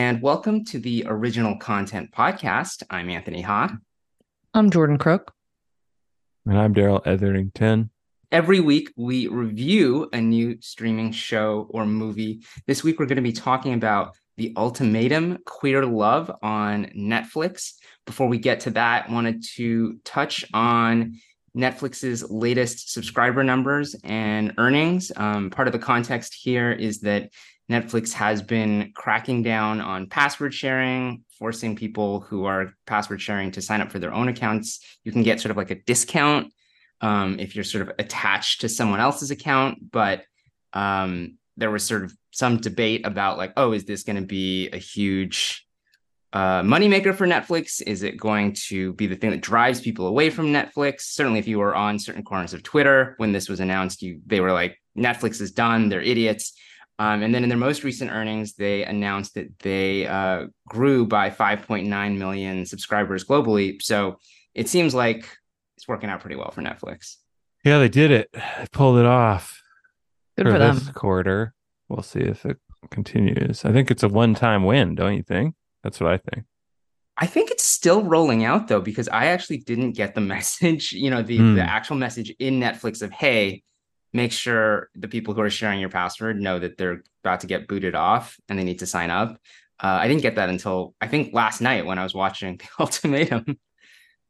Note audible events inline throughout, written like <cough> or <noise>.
and welcome to the Original Content Podcast. I'm Anthony Ha. I'm Jordan Crook. And I'm Darrell Etherington. Every week, we review a new streaming show or movie. This week, we're going to be talking about The Ultimatum Queer Love on Netflix. Before we get to that, wanted to touch on Netflix's latest subscriber numbers and earnings. Um, part of the context here is that Netflix has been cracking down on password sharing, forcing people who are password sharing to sign up for their own accounts. You can get sort of like a discount um, if you're sort of attached to someone else's account. But um, there was sort of some debate about like, oh, is this going to be a huge uh, moneymaker for Netflix? Is it going to be the thing that drives people away from Netflix? Certainly, if you were on certain corners of Twitter when this was announced, you they were like, Netflix is done, they're idiots. Um, and then in their most recent earnings, they announced that they uh, grew by 5.9 million subscribers globally. So it seems like it's working out pretty well for Netflix. Yeah, they did it. They pulled it off. Good for, for them. This quarter. We'll see if it continues. I think it's a one-time win, don't you think? That's what I think. I think it's still rolling out though, because I actually didn't get the <laughs> message, you know, the, mm. the actual message in Netflix of, hey, make sure the people who are sharing your password know that they're about to get booted off and they need to sign up. Uh, I didn't get that until I think last night when I was watching <laughs> the ultimatum.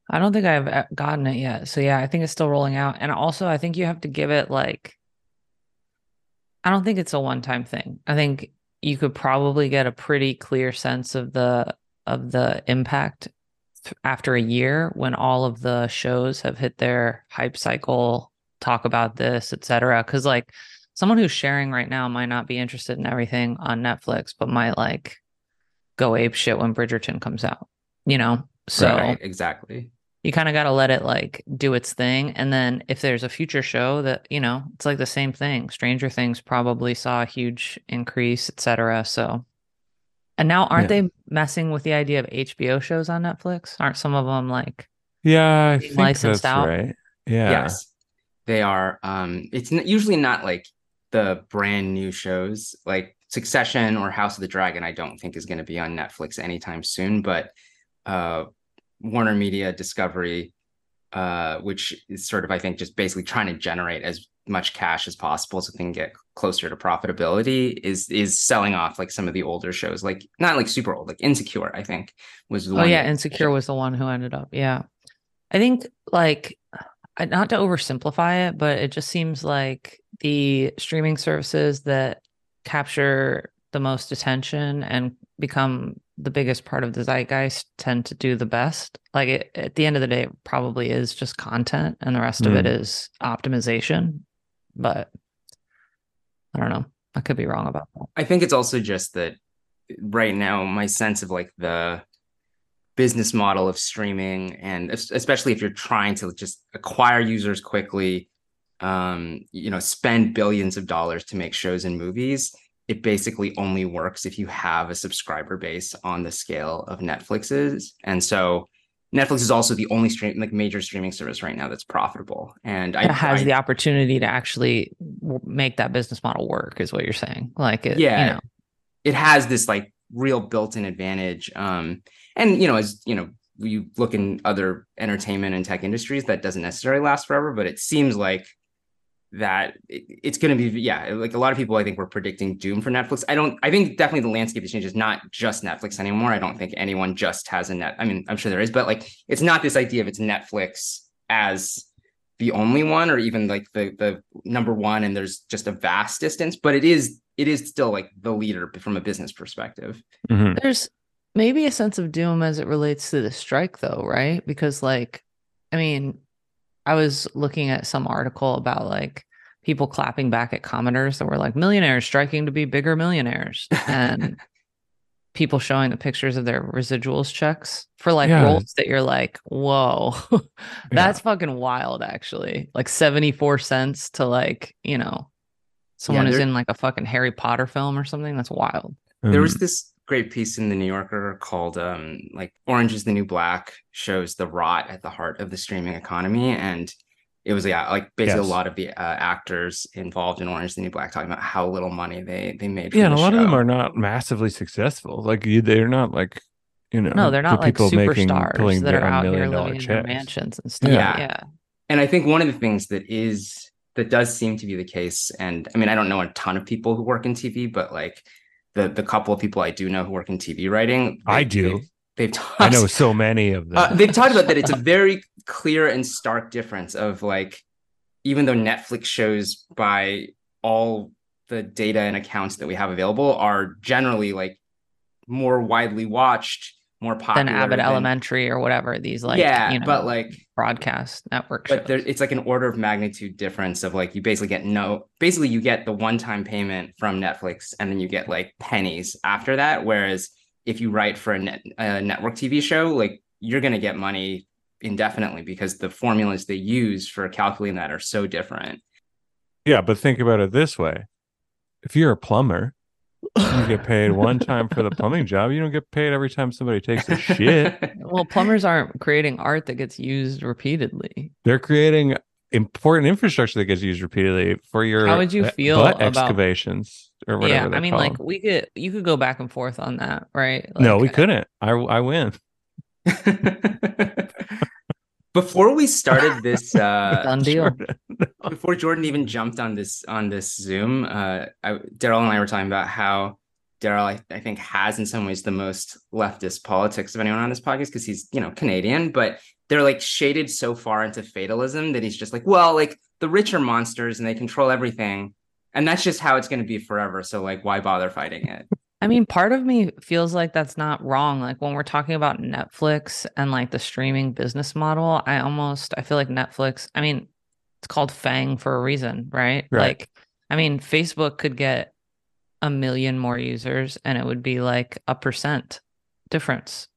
I don't think I've uh, gotten it yet. So yeah, I think it's still rolling out. And also I think you have to give it like I don't think it's a one-time thing. I think you could probably get a pretty clear sense of the of the impact after a year when all of the shows have hit their hype cycle talk about this, etc. Because like someone who's sharing right now might not be interested in everything on Netflix, but might like go ape shit when Bridgerton comes out. You know, so right, exactly. You kind of got to let it like do its thing, and then if there's a future show that you know, it's like the same thing. Stranger Things probably saw a huge increase, etc. So, and now aren't yeah. they messing with the idea of HBO shows on Netflix? Aren't some of them like yeah, I think licensed that's out? Right. Yeah. Yes they are um it's usually not like the brand new shows. Like succession or house of the dragon i don't think is going to be on netflix anytime soon but uh warner media discovery uh which is sort of i think just basically trying to generate as much cash as possible so they can get closer to profitability is is selling off like some of the older shows. Like not like super old like insecure i think was the oh yeah insecure was the one who ended up yeah. I think like not to oversimplify it, but it just seems like the streaming services that capture the most attention and become the biggest part of the zeitgeist tend to do the best. Like it, at the end of the day, it probably is just content, and the rest mm. of it mm. optimization. But I don't know. I could be wrong about that. I think it's also just that right now, my sense of like the business model of streaming and especially if you're trying to just acquire users quickly um, you know spend billions of dollars to make shows and movies it basically only works if you have a subscriber base on the scale of netflix's and so netflix is also the only stream like major streaming service right now that's profitable. And it I, has I, the opportunity to actually make that business model work is what you're saying. Like it, yeah. you know. It has this like real built-in advantage. Um and you know as you know you look in other entertainment and tech industries that doesn't necessarily last forever but it seems like that it's going to be yeah like a lot of people i think were predicting doom for netflix. I don't i think definitely the landscape has changed. It's not just netflix anymore. I don't think anyone just has a net i mean i'm sure there is but like it's not this idea of it's netflix as the only one or even like the the number one and there's just a vast distance but it is it is still like the leader from a business perspective. Mm-hmm. there's maybe a sense of doom as it relates to the strike though right? Because like i mean i was looking at some article about like people clapping back at commenters that were like millionaires striking to be bigger millionaires and <laughs> people showing the pictures of their residuals checks for like yeah. roles that you're like whoa. <laughs> That's yeah. fucking wild actually. Like 74 cents to like you know someone yeah, who's in like a fucking harry potter film or something? That's wild. Um, there was this great piece in the New Yorker called um, like Orange is the New Black shows the rot at the heart of the streaming economy. And it was yeah, like basically Yes. a lot of the uh, actors involved in Orange is the New Black talking about how little money they they made. Yeah, and a the lot of them are not massively successful. Like they're not like you know. No, they're not the like people making- superstars pulling that are their own out here million dollar living in their mansions and stuff. Yeah. yeah. And I think one of the things that is that does seem to be the case, and I mean, I don't know a ton of people who work in TV, but like the the couple of people I do know who work in TV writing, I do. They've, they've talked, I know so many of them. <laughs> uh, they've talked about that. It's a very clear and stark difference of like, even though Netflix shows by all the data and accounts that we have available are generally like more widely watched, more popular Than Abbott than- Elementary or whatever these like yeah, you know, but like broadcast network but there, it's like an order of magnitude difference of like you basically get no basically you get the one time payment from netflix and then you get like pennies after that. Whereas if you write for a, net, a network tv show like you're going to get money indefinitely because the formulas they use for calculating that are so different. Yeah, but think about it this way: if you're a plumber, you get paid one time for the plumbing job. You don't get paid every time somebody takes a shit. <laughs> well, plumbers aren't creating art that gets used repeatedly. They're creating important infrastructure that gets used repeatedly for your How would you feel about- excavations or whatever. yeah, I mean, call like we could you could go back and forth on that, right? no, we couldn't. I I win. <laughs> before we started <laughs> this uh Done deal. <laughs> before Jordan even jumped on this on this Zoom, uh, Darrell and I were talking about how Darrell, I, I think, has in some ways the most leftist politics of anyone on this podcast because he's you know Canadian, but they're like shaded so far into fatalism that he's just like, well, like the rich are monsters and they control everything, and that's just how it's going to be forever. So like, why bother fighting it? I mean, part of me feels like that's not wrong. Like when we're talking about Netflix and like the streaming business model, I almost I feel like Netflix, I mean, it's called FAANG for a reason, right? Right. Like I mean, Facebook could get a million more users and it would be like a percent difference.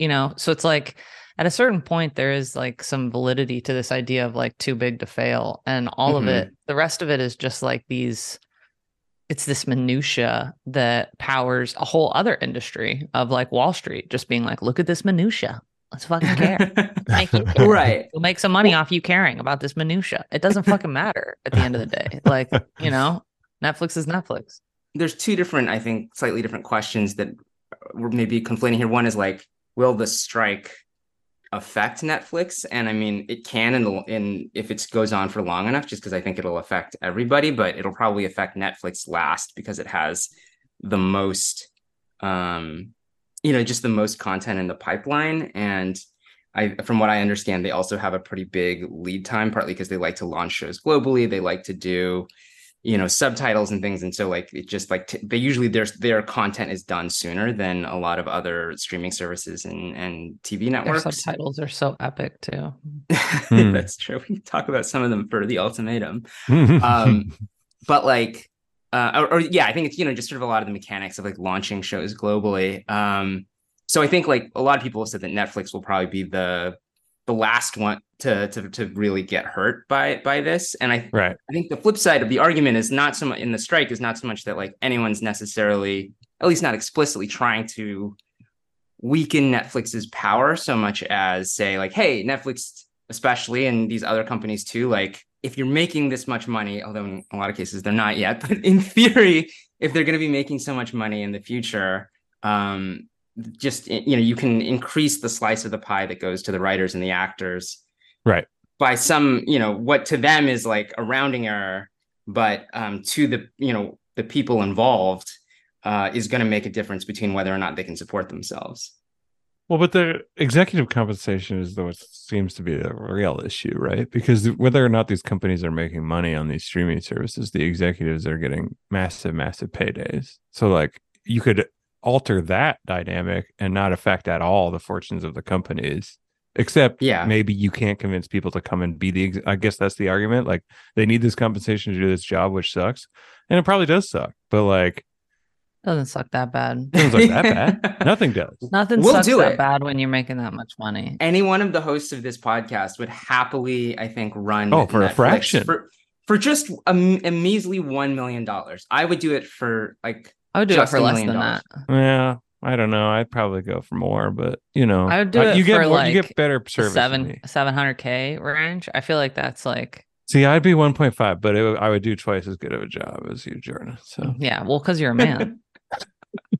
You know? So it's like at a certain point there is like some validity to this idea of like too big to fail and all of Mhm. it. The rest of it is just like these it's this minutia that powers a whole other industry of like Wall Street just being like, look at this minutia. Let's fucking care. <laughs> Make care. right. We'll make some money off you caring about this minutia. It doesn't fucking matter at the end of the day. Like, you know, Netflix is Netflix. there's two different, I think, slightly different questions that we're maybe conflating here. One is like, will the strike affect Netflix? And I mean, it can in the in if it goes on for long enough, just because I think it'll affect everybody, but it'll probably affect Netflix last because it has the most, um, you know, just the most content in the pipeline and. I, from what I understand, they also have a pretty big lead time, partly because they like to launch shows globally. They like to do you know subtitles and things and so like it just like t- they usually their their content is done sooner than a lot of other streaming services and and tv Their networks subtitles are so epic too. <laughs> Hmm. that's true we can talk about some of them for the ultimatum <laughs> um but like uh or, or yeah i think it's you know just sort of a lot of the mechanics of like launching shows globally um so i think like a lot of people have said that netflix will probably be the the last one to to to really get hurt by by this and i right. I think the flip side of the argument is not so much in the strike is not so much that like anyone's necessarily, at least not explicitly trying to weaken Netflix's power so much as say like, hey, Netflix especially and these other companies too, like if you're making this much money, although in a lot of cases they're not yet, <laughs> but in theory, if they're going to be making so much money in the future, um, just you know, you can increase the slice of the pie that goes to the writers and the actors Right. by some you know what to them is like a rounding error but um to the you know the people involved uh is going to make a difference between whether or not they can support themselves Well, but the executive compensation is the what seems to be the real issue, right? Because whether or not these companies are making money on these streaming services, the executives are getting massive, massive paydays. So, like, you could alter that dynamic and not affect at all the fortunes of the companies. Except, Yeah. maybe you can't convince people to come and be the. Ex- I guess that's the argument. Like, they need this compensation to do this job, which sucks, and it probably does suck. But like, Doesn't suck that bad. things like that bad. <laughs> Nothing does. Nothing We'll sucks do that it. bad when you're making that much money. any one of the hosts of this podcast would happily i think run Oh, for a fraction. for, for just a measly one million dollars i would do it for like I would do it for less than dollars. that. Yeah, I don't know. I'd probably go for more, but you know, I would do it you get for, more, you get better service. seven seven hundred k range. I feel like that's like See, I'd be 1.5, but it, I would do twice as good of a job as you, Jordan. So yeah. Well, because you're a man.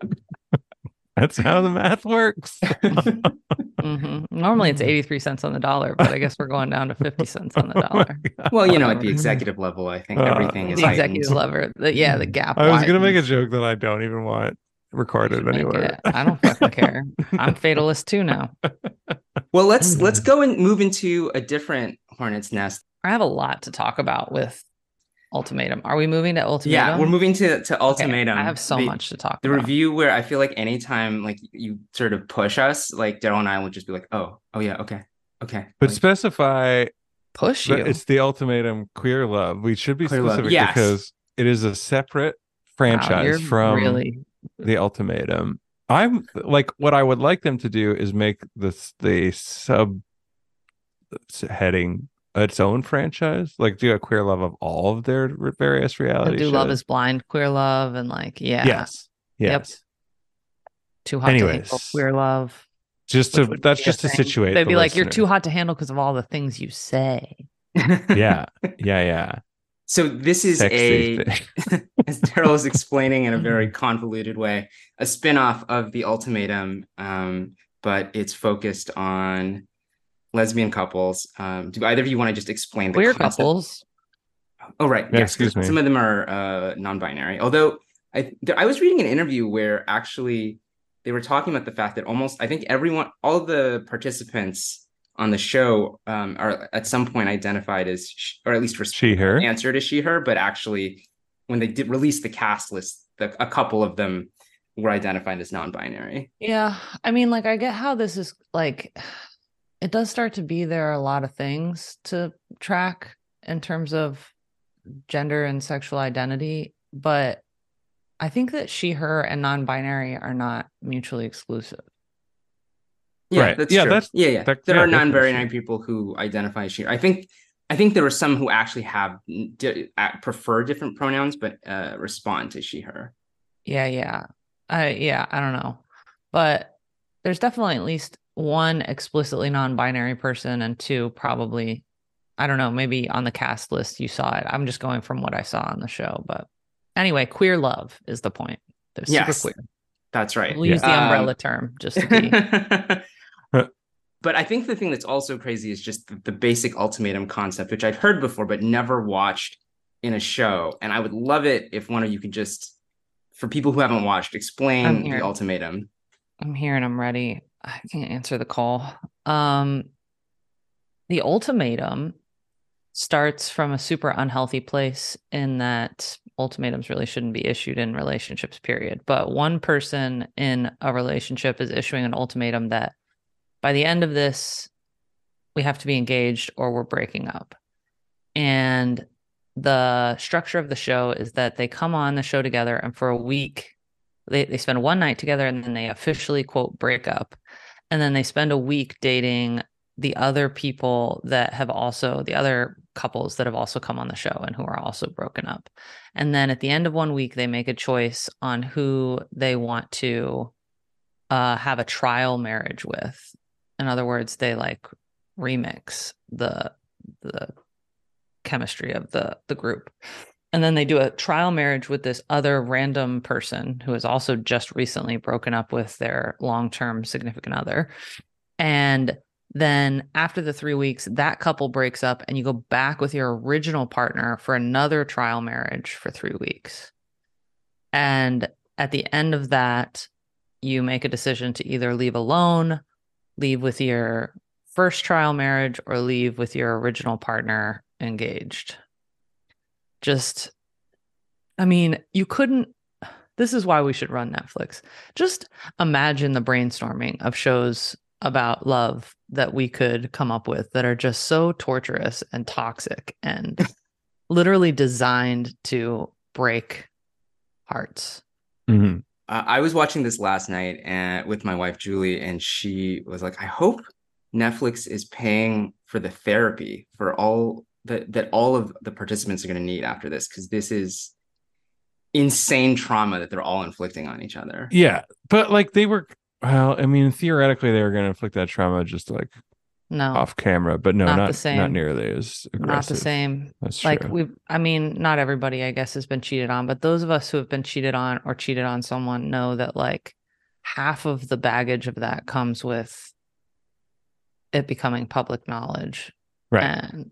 <laughs> that's how the math works. <laughs> hmm Normally it's eighty three cents on the dollar, but I guess we're going down to fifty cents on the <laughs> Oh dollar. God. well, you know, at the <laughs> executive level, I think Uh, everything is the heightened. executive lever. The, yeah, the gap. I was gonna make a joke that I don't even want recorded anywhere. I don't fucking care. I'm fatalist too now. <laughs> Well, let's let's Mm. go and move into a different hornet's nest. I have a lot to talk about with ultimatum. Are we moving to ultimatum? Yeah, we're moving to to Okay, ultimatum. I have so The- much to talk The about. review where I feel like anytime like you sort of push us, like Darrell and I will just be like, oh, oh yeah, okay, okay. But like, specify Push you. it's the ultimatum queer love. We should be Queer specific yes. because it is a separate franchise you're from really the ultimatum. I'm like what I would like them to do is make this the sub heading its own franchise, like do a queer love of all of their various reality do love is blind, queer love, and like yeah, Yes. Yep. Yes. too hot to handle, Anyways, queer love. Just to that's just to thing. situate. They'd the be like, "You're too hot to handle because of all the things you say." Yeah. <laughs> Yeah. Yeah. So this is Sexy a thing. <laughs> as Darrell is explaining in a very convoluted way, a spin-off of the ultimatum, um, but it's focused on lesbian couples. Um, do either of you want to just explain the Queer concept? couples. Oh, right. Yeah, yes, 'cause excuse me. Some of them are uh, non-binary. Although I, there, I was reading an interview where actually they were talking about the fact that almost I think everyone, all the participants on the show um, are at some point identified as, sh- or at least res- She, her. answered as she, her. But actually, when they did release the cast list, the, a couple of them were identified as non-binary. Yeah, I mean, like I get how this is like. It does start to be there are a lot of things to track in terms of gender and sexual identity, but I think that she, her, and non-binary are not mutually exclusive. Yeah, Right. that's Yeah, true. that's- yeah, yeah. that- there yeah, are non-binary people who identify as she. I think, I think there are some who actually have di- uh, prefer different pronouns, but uh, respond to she, her. Yeah, yeah. I yeah, I don't know. But there's definitely at least one explicitly non-binary person and two probably I don't know, maybe on the cast list you saw it. I'm just going from what I saw on the show, but anyway, queer love is the point. They're super Yes, queer. That's right. We'll use the Um, umbrella term just to be <laughs> but I think the thing that's also crazy is just the, the basic ultimatum concept, which I've heard before but never watched in a show. And I would love it if one of you could just, for people who haven't watched, explain the ultimatum. I'm here and I'm ready. I can't answer the call. Um, the ultimatum starts from a super unhealthy place in that ultimatums really shouldn't be issued in relationships, period. But one person in a relationship is issuing an ultimatum that by the end of this, we have to be engaged or we're breaking up. And the structure of the show is that they come on the show together and for a week they, they spend one night together and then they officially quote break up. And then they spend a week dating the other people that have also the other couples that have also come on the show and who are also broken up. And then at the end of one week they make a choice on who they want to uh, have a trial marriage with. In other words they like remix the the chemistry of the the group and then they do a trial marriage with this other random person who has also just recently broken up with their long-term significant other. And then after the three weeks that couple breaks up and you go back with your original partner for another trial marriage for three weeks. And at the end of that you make a decision to either leave alone leave with your first trial marriage or leave with your original partner engaged just i mean you couldn't this is why we should run netflix just imagine the brainstorming of shows about love that we could come up with that are just so torturous and toxic and <laughs> literally designed to break hearts Mhm. Uh, I was watching this last night and with my wife Julie, and she was like, "I hope Netflix is paying for the therapy for all that that all of the participants are going to need after this because this is insane trauma that they're all inflicting on each other. Yeah, but like they were. Well, I mean, theoretically, they were going to inflict that trauma just like No, off camera, but no, Not not the same. not nearly as aggressive. not the same. That's like true. we've i mean not everybody i guess has been cheated on but those of us who have been cheated on or cheated on someone know that like half of the baggage of that comes with it becoming public knowledge right. and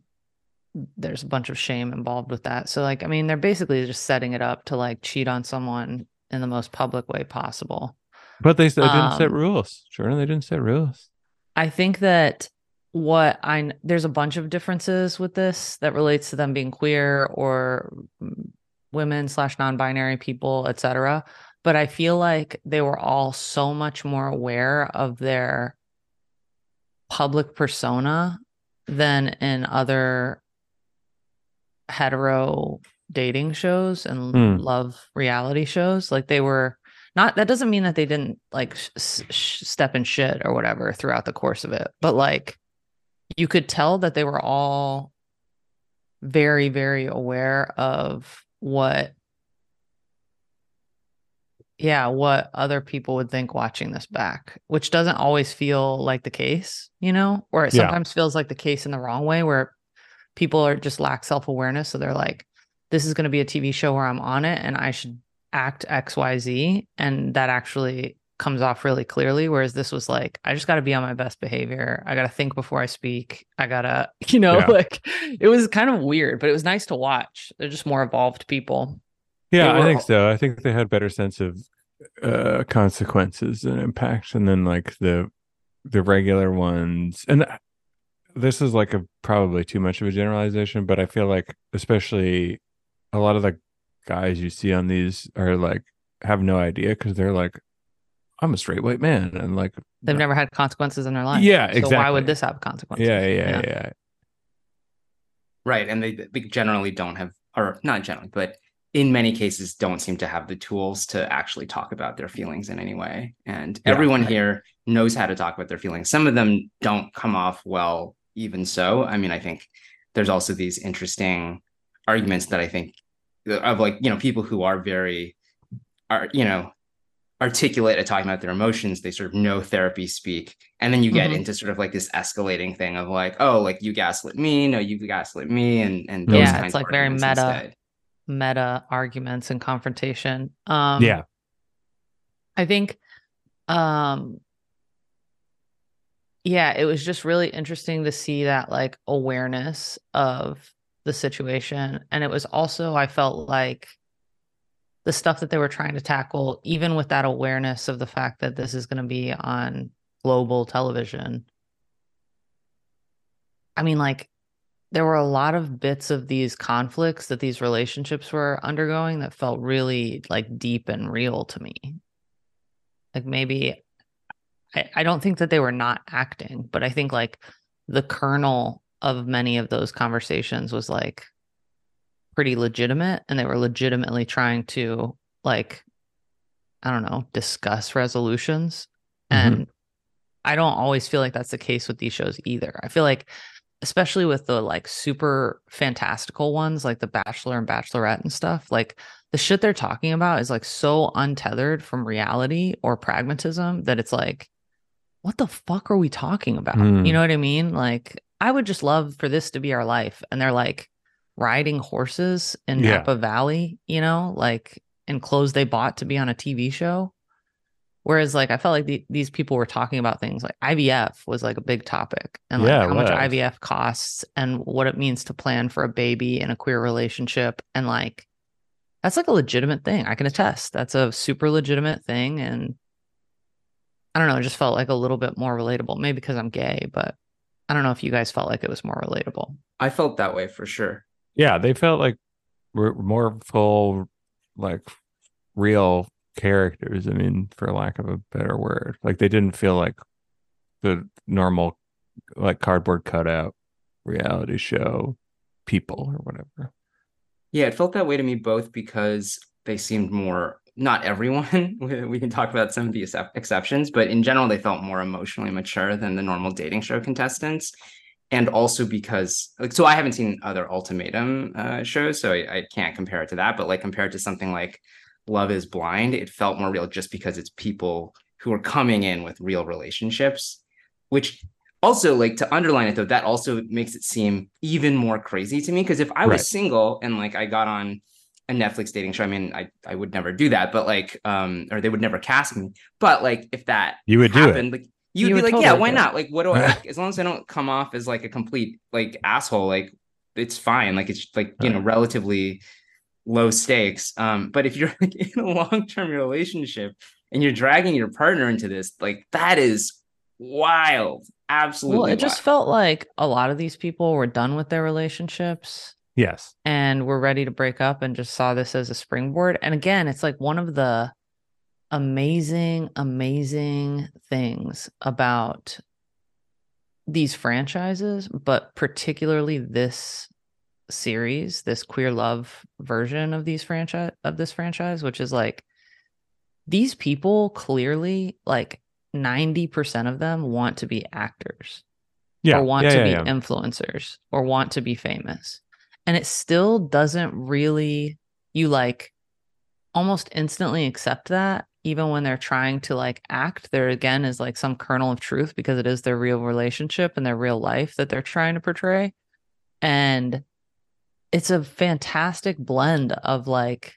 there's a bunch of shame involved with that so like i mean they're basically just setting it up to like cheat on someone in the most public way possible But they, they didn't set um, rules. Jordan, they didn't set rules. I think that what I there's a bunch of differences with this that relates to them being queer or women slash non-binary people, etc. But I feel like they were all so much more aware of their public persona than in other hetero dating shows and Hmm. love reality shows. Like they were not that doesn't mean that they didn't like sh- sh- step in shit or whatever throughout the course of it but like you could tell that they were all very very aware of what yeah what other people would think watching this back which doesn't always feel like the case you know or it Yeah. sometimes feels like the case in the wrong way where people are just lack self-awareness. So they're like this is going to be a tv show where i'm on it and i should act xyz and that actually comes off really clearly. Whereas this was like i just got to be on my best behavior. I got to think before i speak. I gotta <laughs> you know Yeah. like it was kind of weird but it was nice to watch. They're just more evolved people. Yeah, I think so. I think they had better sense of uh consequences and impact and then like the the regular ones. And this is like a probably too much of a generalization but i feel like especially a lot of the guys you see on these are like have no idea because they're like i'm a straight white man and like they've never had consequences in their life Yeah, so why would this have consequences yeah yeah yeah, Right. And they, they generally don't have, or not generally, but in many cases don't seem to have the tools to actually talk about their feelings in any way. And Yeah. everyone Right. here knows how to talk about their feelings. Some of them don't come off well, even so. I mean, I think there's also these interesting arguments that I think of like, you know, people who are very, are, you know, articulate at talking about their emotions they sort of know therapy speak and then you get Mhm. into sort of like this escalating thing of like oh like you gaslit me no you gaslit me and and those Yeah, kinds it's of like very meta. instead. meta arguments and confrontation um yeah I think um yeah, it was just really interesting to see that like awareness of the situation and it was also I felt like the stuff that they were trying to tackle even with that awareness of the fact that this is going to be on global television. I mean like there were a lot of bits of these conflicts that these relationships were undergoing that felt really like deep and real to me. Like maybe I, I don't think that they were not acting, but I think like the kernel of many of those conversations was like pretty legitimate and they were legitimately trying to like I don't know, discuss resolutions. Mhm. And I don't always feel like that's the case with these shows either. I feel like especially with the like super fantastical ones like the bachelor and bachelorette and stuff like the shit they're talking about is like so untethered from reality or pragmatism that it's like what the fuck are we talking about Hmm. you know what i mean like i would just love for this to be our life and they're like riding horses in Yeah. napa valley you know like in clothes they bought to be on a tv show Whereas, like, I felt like the, these people were talking about things like IVF was like a big topic and like Yeah, how much. IVF costs and what it means to plan for a baby in a queer relationship. And like, that's like a legitimate thing. I can attest. That's a super legitimate thing. And I don't know, it just felt like a little bit more relatable. Maybe because I'm gay, but I don't know if you guys felt like it was more relatable. I felt that way for sure. yeah they felt like we're more full like real characters i mean for lack of a better word like they didn't feel like the normal like cardboard cutout reality show people or whatever Yeah, it felt that way to me both because they seemed more, not everyone, <laughs> we can talk about some of the exceptions, but in general, they felt more emotionally mature than the normal dating show contestants. and also because like so I haven't seen other ultimatum uh, shows, so I, I can't compare it to that. But like compared to something like Love Is Blind, it felt more real just because it's people who are coming in with real relationships, which also like to underline it though that also makes it seem even more crazy to me because if i was Right. single and like i got on a netflix dating show. I mean i i would never do that but like um or they would never cast me. But like if that You would do it. like you'd You be would like yeah why not? Like what do i like, <laughs> as long as i don't come off as like a complete like asshole like it's fine. Like it's like you know relatively low stakes. Um but if you're <laughs> like in a long-term relationship and you're dragging your partner into this like that is wild. Absolutely Well, it just felt like a lot of these people were done with their relationships Yes. and we're ready to break up and just saw this as a springboard. And again, it's like one of the amazing, amazing things about these franchises, but particularly this series, this queer love version of these franchise of this franchise, which is like these people clearly like 90% of them want to be actors Yeah. or want yeah, to yeah, be yeah. influencers or want to be famous. And it still doesn't really, you like almost instantly accept that, even when they're trying to like act. There again is like some kernel of truth because it is their real relationship and their real life that they're trying to portray. And it's a fantastic blend of like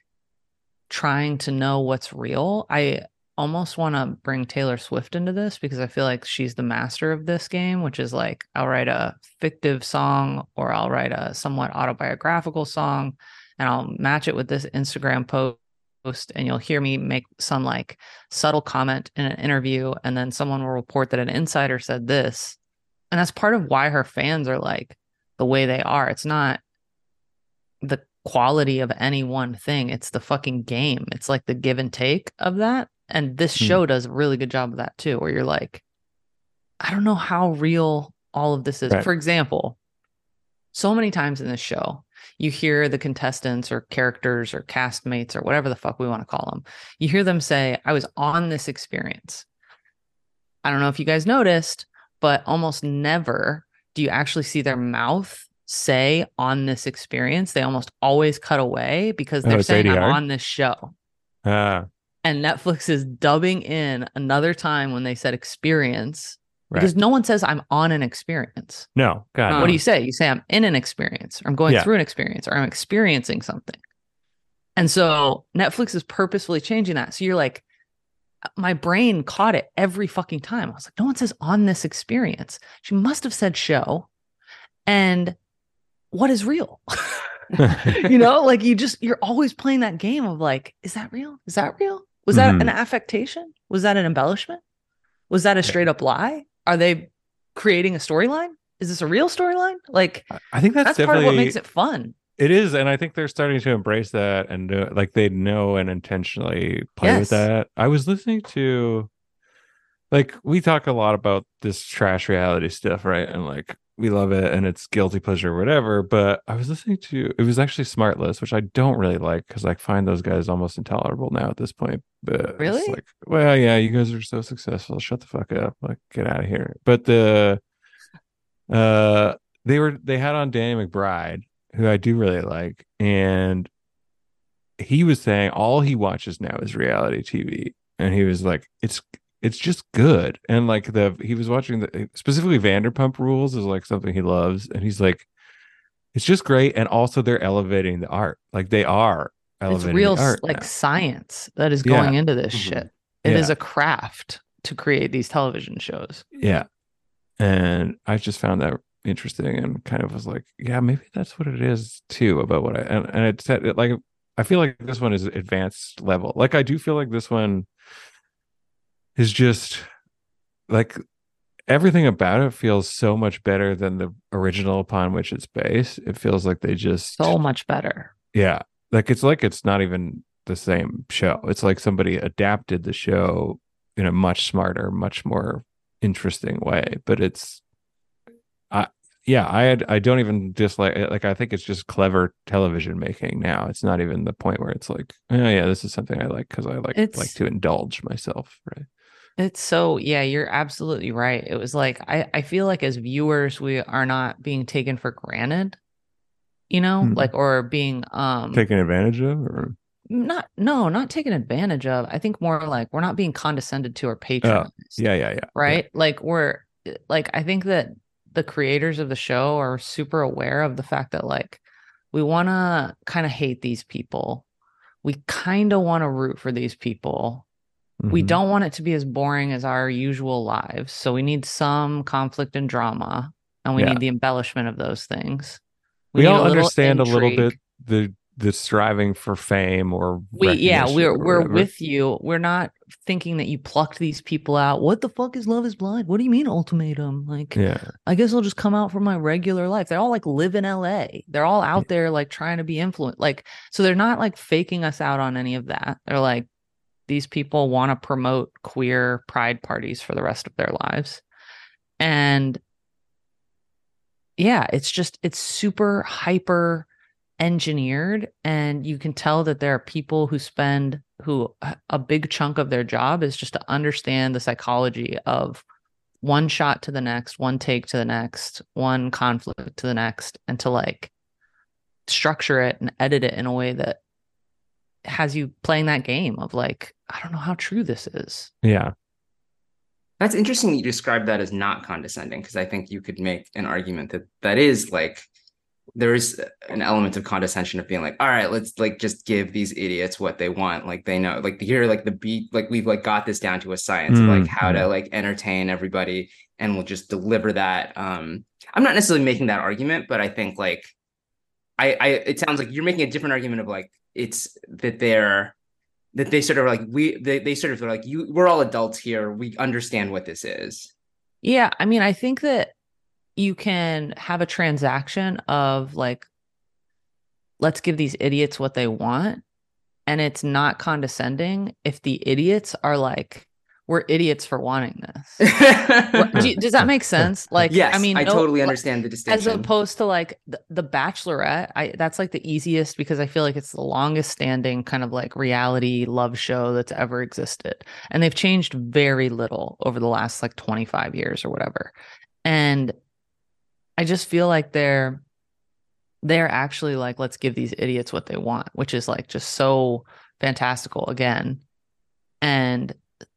trying to know what's real. I almost want to bring Taylor Swift into this because I feel like she's the master of this game, which is like I'll write a fictive song or I'll write a somewhat autobiographical song and I'll match it with this Instagram post and you'll hear me make some like subtle comment in an interview and then someone will report that an insider said this. And that's part of why her fans are like the way they are. It's not the quality of any one thing. It's the fucking game. It's like the give and take of that. And this Hmm. show does a really good job of that too, where you're like, I don't know how real all of this is. Right. For example, so many times in this show, you hear the contestants or characters or castmates or whatever the fuck we want to call them. You hear them say, I was on this experience. I don't know if you guys noticed, but almost never do you actually see their mouth say on this experience. They almost always cut away because Oh, they're it's saying I'm on this show. Ah, And Netflix is dubbing in another time when they said experience right. because no one says I'm on an experience. no, God. Huh. What do you say? You say I'm in an experience or I'm going Yeah. through an experience or I'm experiencing something. And so Netflix is purposefully changing that. So you're like, my brain caught it every fucking time. I was like, no one says on this experience. She must have said show. And what is real? <laughs> <laughs> you know, like you just, you're always playing that game of like, is that real? Is that real? Was that Mhm. an affectation? Was that an embellishment? Was that a straight up lie? Are they creating a storyline? Is this a real storyline? Like, I- think that's, that's, part of what makes it fun. It is, and I think they're starting to embrace that, and do, like they know and intentionally play Yes. with that. I was listening to, like, we talk a lot about this trash reality stuff, right? And like we love it, and it's guilty pleasure, or whatever. But I was listening to it was actually Smartless, which I don't really like because I find those guys almost intolerable now at this point. But it's Really? like, well, yeah, you guys are so successful. Shut the fuck up, like get out of here. But the, uh, they were they had on Danny McBride who I do really like, and he was saying all he watches now is reality TV, and he was like, it's it's just good, and like the he was watching the specifically Vanderpump Rules is like something he loves, and he's like, it's just great, and also they're elevating the art, like they are It's real the art like now. science that is Yeah. going into this Mhm. shit. It is Yeah. a craft to create these television shows. Yeah. And I just found that interesting and kind of was like, yeah, maybe that's what it is too about what I and, and it said it like I feel like this one is advanced level. Like I do feel like this one is just like everything about it feels so much better than the original upon which it's based. It feels like they just So much better. yeah. Like it's like it's not even the same show. It's like somebody adapted the show in a much smarter, much more interesting way. But it's I yeah, I had I don't even dislike it. Like I think it's just clever television making now. It's not even the point where it's like, oh yeah, this is something I like because I like it's, like to indulge myself, right? It's so yeah, you're absolutely right. It was like I I feel like as viewers we are not being taken for granted, you know, Hmm. like or being um Taken advantage of, or not no, not taken advantage of. I think more like we're not being condescended to or patronized. yeah, yeah, yeah. right? Like we're like I think that the creators of the show are super aware of the fact that like we want to kind of hate these people. We kind of want to root for these people. We Mhm. don't want it to be as boring as our usual lives. So we need some conflict and drama and we Yeah. need the embellishment of those things. We, a all little understand a little bit the the striving for fame or we yeah we're we're whatever. with you we're not thinking that you plucked these people out what the fuck is love is blind what do you mean ultimatum like yeah i guess i'll just come out from my regular life they're all like live in la they're all out there like trying to be influenced like so they're not like faking us out on any of that they're like these people want to promote queer pride parties for the rest of their lives. And yeah it's just it's super hyper engineered and you can tell that there are people who spend who a big chunk of their job is just to understand the psychology of one shot to the next one take to the next one conflict to the next and to like structure it and edit it in a way that has you playing that game of like i don't know how true this is yeah That's interesting. that You describe that as not condescending because I think you could make an argument that that is like there is an element of condescension of being like, all right, let's like just give these idiots what they want. Like they know, like here, like the beat, like we've like got this down to a science of like how to like entertain everybody, and we'll just deliver that. Um, I'm not necessarily making that argument, but I think like I, I it sounds like you're making a different argument of like it's that they're that they sort of like we they, they sort of are like you we're all adults here we understand what this is Yeah, I mean, I think that you can have a transaction of like, let's give these idiots what they want. And it's not condescending if the idiots are like, we're idiots for wanting this. <laughs> Do does that make sense? <laughs> Like, yes I mean, i no- totally like, understand the distinction. as opposed to like the, the bachelorette i that's like the easiest because i feel like it's the longest standing kind of like reality love show that's ever existed and they've changed very little over the last like 25 years or whatever and i just feel like they're they're actually like let's give these idiots what they want which is like just so fantastical again and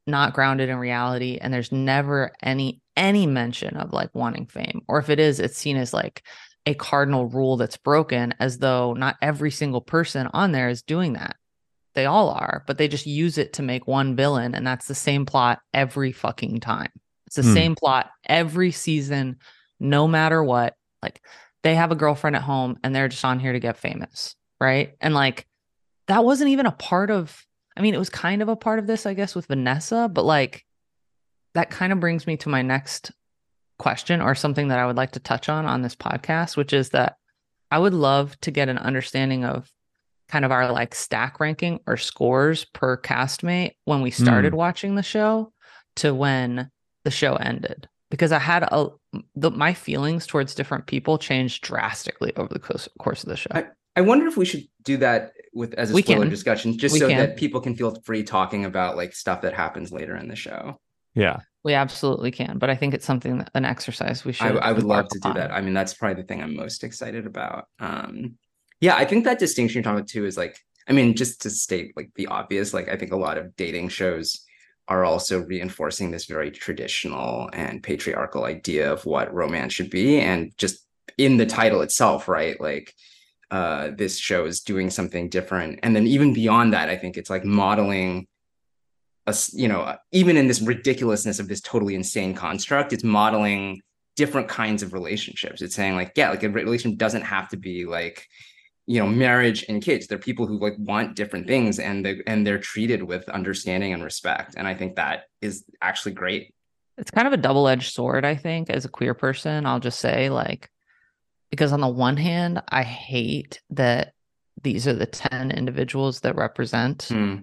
not grounded in reality and there's never any any mention of like wanting fame or if it is it's seen as like a cardinal rule that's broken as though not every single person on there is doing that. They all are but they just use it to make one villain and that's the same plot every fucking time. It's the Hmm. same plot every season no matter what. Like they have a girlfriend at home and they're just on here to get famous right? And like that wasn't even a part of I mean, it was kind of a part of this, I guess, with Vanessa, but like that kind of brings me to my next question or something that I would like to touch on on this podcast, which is that I would love to get an understanding of kind of our like stack ranking or scores per castmate when we started hmm. watching the show to when the show ended because I had a the my feelings towards different people changed drastically over the course, course of the show. I wonder if we should do that with as a We spoiler can. discussion, just We so can. that people can feel free talking about like stuff that happens later in the show. yeah We absolutely can, but I think it's something that an exercise we should. I would love embark to do that. I mean, that's probably the thing I'm most excited about. Um, yeah, I think that distinction you're talking about too is like, I mean, just to state like the obvious, like I think a lot of dating shows are also reinforcing this very traditional and patriarchal idea of what romance should be, and just in the title itself, right? Like, uh, this show is doing something different, and then even beyond that, I think it's like modeling us, you know, even in this ridiculousness of this totally insane construct, it's modeling different kinds of relationships. It's saying like, yeah, like a relationship doesn't have to be like, you know, marriage and kids. They're people who like want different things and they and they're treated with understanding and respect. And I think that is actually great. it's kind of a double-edged sword i think as a queer person i'll just say like because on the one hand i hate that these are the 10 individuals that represent Hmm.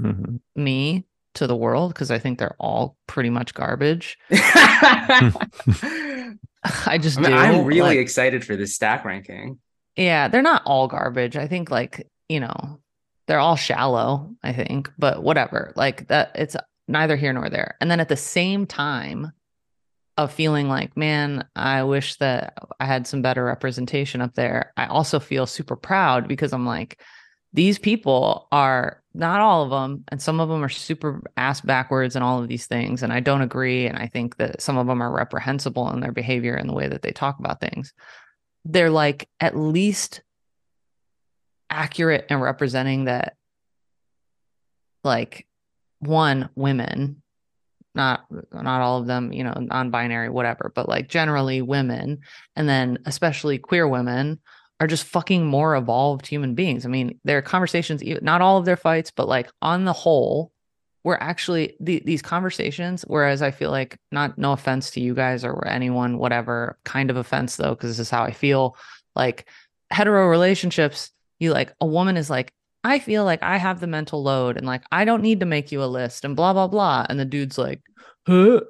Mhm. me to the world because i think they're all pretty much garbage I <laughs> <laughs> i just mean, do I'm really like, excited for this stack ranking. yeah they're not all garbage i think like you know they're all shallow i think but whatever like that it's neither here nor there. And then at the same time of feeling like, man, I wish that I had some better representation up there, I also feel super proud because I'm like, these people are not all of them, and some of them are super ass backwards and all of these things. And I don't agree. And I think that some of them are reprehensible in their behavior and the way that they talk about things. They're like at least accurate in representing that, like, one, women, not not all of them, you know, non-binary, whatever, but like generally women, and then especially queer women are just fucking more evolved human beings. I mean, their conversations, not all of their fights, but like on the whole, we're actually the, these conversations. Whereas I feel like, not no offense to you guys or anyone, whatever kind of offense though, because this is how I feel. Like hetero relationships, you like a woman is like, I feel like I have the mental load and like I don't need to make you a list and blah blah blah. And the dude's like, huh?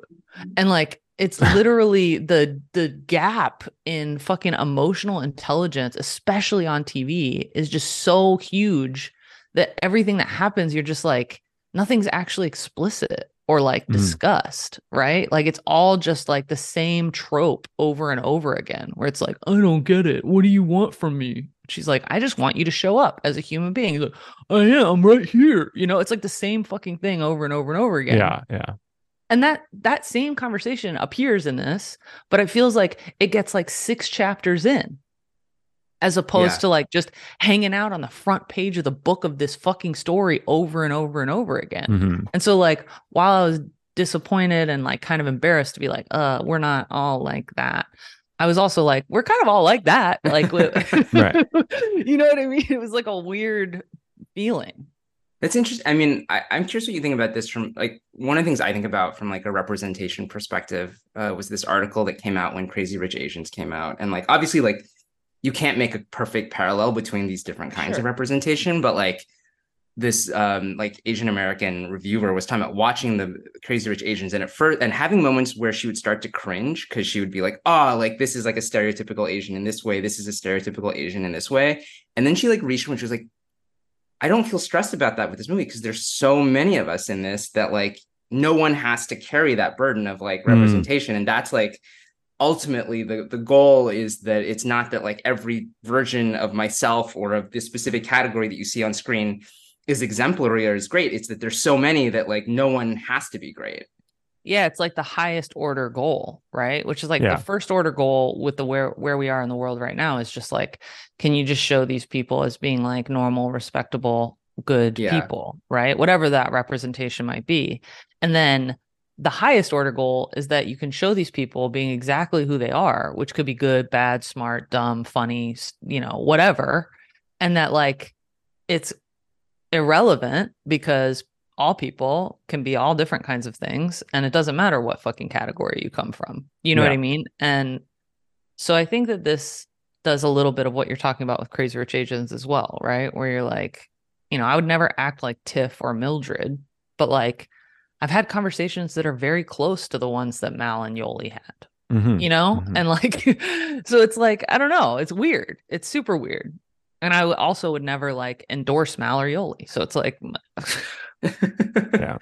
And like it's <laughs> literally the the gap in fucking emotional intelligence especially on tv is just so huge that everything that happens you're just like nothing's actually explicit or like mm. right? Like it's all just like the same trope over and over again where it's like i don't get it. What do you want from me? She's like i just want you to show up as a human being. He's like i am i'm right here. You know it's like the same fucking thing over and over and over again. Yeah yeah. And that that same conversation appears in this but it feels like it gets like six chapters in as opposed yeah. to like just hanging out on the front page of the book of this fucking story over and over and over again mm-hmm. and so like while i was disappointed and like kind of embarrassed to be like uh we're not all like that i was also like we're kind of all like that like <laughs> <laughs> you know what i mean it was like a weird feeling that's interesting. I mean, I, am curious what you think about this from like one of the things I think about from like a representation perspective uh, was this article that came out when Crazy Rich Asians came out. And like obviously like you can't make a perfect parallel between these different kinds sure. of representation, but like this um like Asian American reviewer was talking about watching the Crazy Rich Asians and at first and having moments where she would start to cringe because she would be like, oh, like this is like a stereotypical Asian in this way, this is a stereotypical Asian in this way. And then she like reached when she was like, I don't feel stressed about that with this movie because there's so many of us in this that like no one has to carry that burden of like hmm. representation. Mm. And that's like ultimately the the goal is that it's not that like every version of myself or of this specific category that you see on screen is exemplary or is great. It's that there's so many that like no one has to be great yeah it's like the highest order goal right which is like yeah. the first order goal with the where where we are in the world right now is just like can you just show these people as being like normal respectable good yeah. people right whatever that representation might be and then the highest order goal is that you can show these people being exactly who they are which could be good bad smart dumb funny you know whatever. And that like it's irrelevant because all people can be all different kinds of things and it doesn't matter what fucking category you come from. You know yeah. what i mean? And so i think that this does a little bit of what you're talking about with crazy rich asians as well right? Where you're like you know i would never act like tiff or mildred but like i've had conversations that are very close to the ones that mal and yoli had mm-hmm. you know mm-hmm. and like <laughs> so it's like i don't know it's weird it's super weird and i also would never like endorse mal or yoli so it's like <laughs> yeah.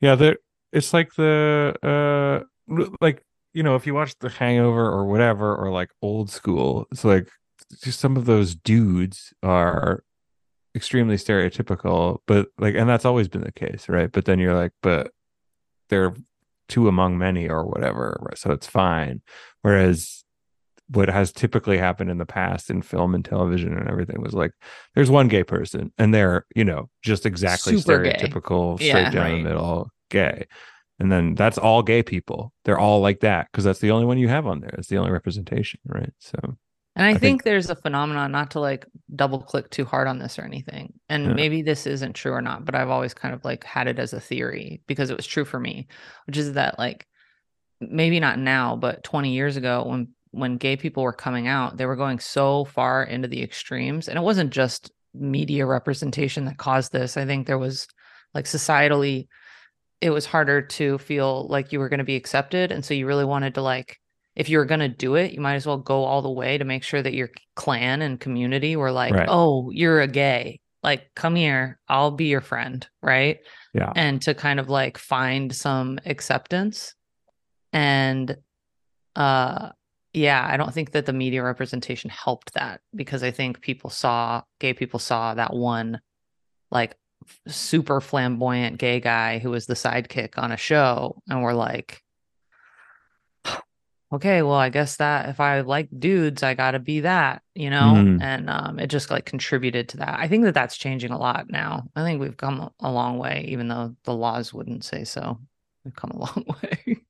Yeah, there it's like the uh like you know, if you watch The Hangover or whatever or like old school, it's like just some of those dudes are extremely stereotypical, but like and that's always been the case, right? But then you're like, but they're two among many or whatever, so it's fine. Whereas what has typically happened in the past in film and television and everything was like there's one gay person and they're you know just exactly Super stereotypical gay. straight yeah, down right. the middle gay and then that's all gay people they're all like that because that's the only one you have on there it's the only representation right so and I, I think, think, there's a phenomenon, not to like double click too hard on this or anything. And yeah. maybe this isn't true or not, but I've always kind of like had it as a theory because it was true for me, which is that like maybe not now, but 20 years ago when when gay people were coming out, they were going so far into the extremes. And it wasn't just media representation that caused this. I think there was like societally, it was harder to feel like you were going to be accepted. And so you really wanted to like, if you were going to do it, you might as well go all the way to make sure that your clan and community were like, right. oh, you're a gay. like come here, I'll be your friend, right? Yeah. And to kind of like find some acceptance. And uh yeah, I don't think that the media representation helped that because I think people saw gay people saw that one like super flamboyant gay guy who was the sidekick on a show and were like okay, well, I guess that if I like dudes, I got to be that, you know? Mhm. And um, it just like contributed to that. I think that that's changing a lot now. I think we've come a long way, even though the laws wouldn't say so. We've come a <laughs> long way.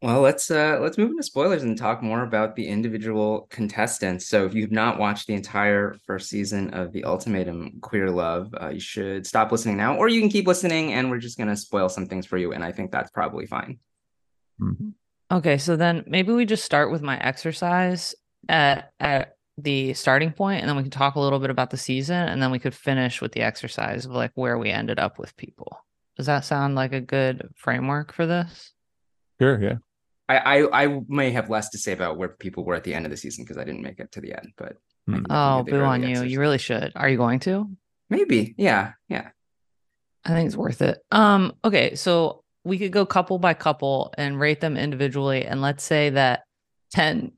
Well, let's uh let's move into spoilers and talk more about the individual contestants. So if you've not watched the entire first season of The Ultimatum Queer Love, uh, you should stop listening now, or you can keep listening and we're just gonna spoil some things for you, and I think that's probably fine. Mhm. Okay, so then maybe we just start with my exercise at at the starting point, and then we can talk a little bit about the season, and then we could finish with the exercise of like where we ended up with people. Does that sound like a good framework for this? Sure. Yeah. I I, I may have less to say about where people were at the end of the season because I didn't make it to the end, but I Hmm. Oh, give boo on you. exercise. You really should. Are you going to? maybe, yeah, yeah. I think it's worth it. Um, okay, so we could go couple by couple and rate them individually. And let's say that 10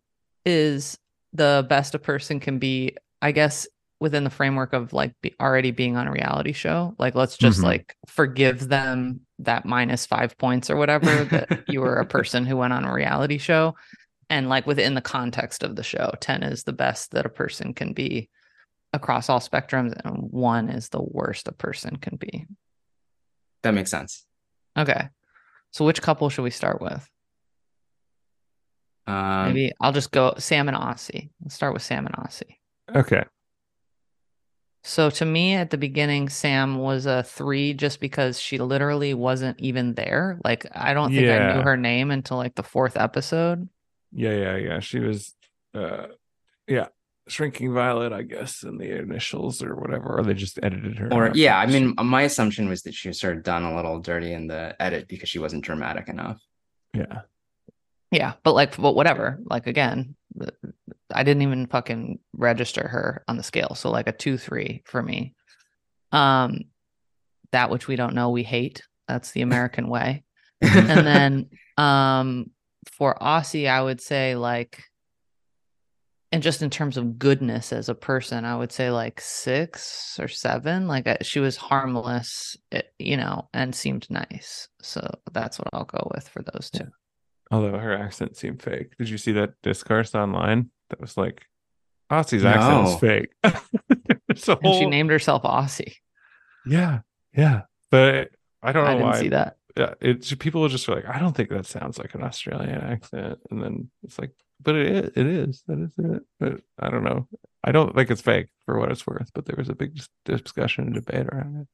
is the best a person can be, I guess, within the framework of like be already being on a reality show. Like, let's just Mhm. like forgive them that minus five points or whatever that you were a <laughs> person who went on a reality show. And like within the context of the show, 10 is the best that a person can be across all spectrums, and one is the worst a person can be. That makes sense. Okay. So which couple should we start with? Um, Maybe I'll just go Sam and Aussie. Let's start with Sam and Aussie. Okay. So to me at the beginning, Sam was a three just because she literally wasn't even there. Like I don't think I knew her name until like the fourth episode. Yeah. Yeah. Yeah. She was, uh, yeah, shrinking violet, I guess, in the initials or whatever, or they just edited her. or yeah, I mean, my assumption was that she was sort of done a little dirty in the edit because she wasn't dramatic enough. yeah. Yeah, but like but whatever. Like again, I didn't even fucking register her on the scale. So like a 2-3 for me. Um that which we don't know we hate. That's the American way. <laughs> and then um for Aussie, I would say like and just in terms of goodness as a person, I would say like six or seven. Like uh, she was harmless, eh, you know, and seemed nice. So that's what I'll go with for those two. Although her accent seemed fake. Did you see that discourse online? That was like, Aussie's accent No. is fake. <laughs> it's a And she named herself Aussie. yeah, yeah. But I don't know I didn't why. see that. Yeah, it's people just are like, I don't think that sounds like an Australian accent, and then it's like, but it is, it is, that is it. But I don't know. I don't think it's fake for what it's worth. But there was a big discussion and debate around it.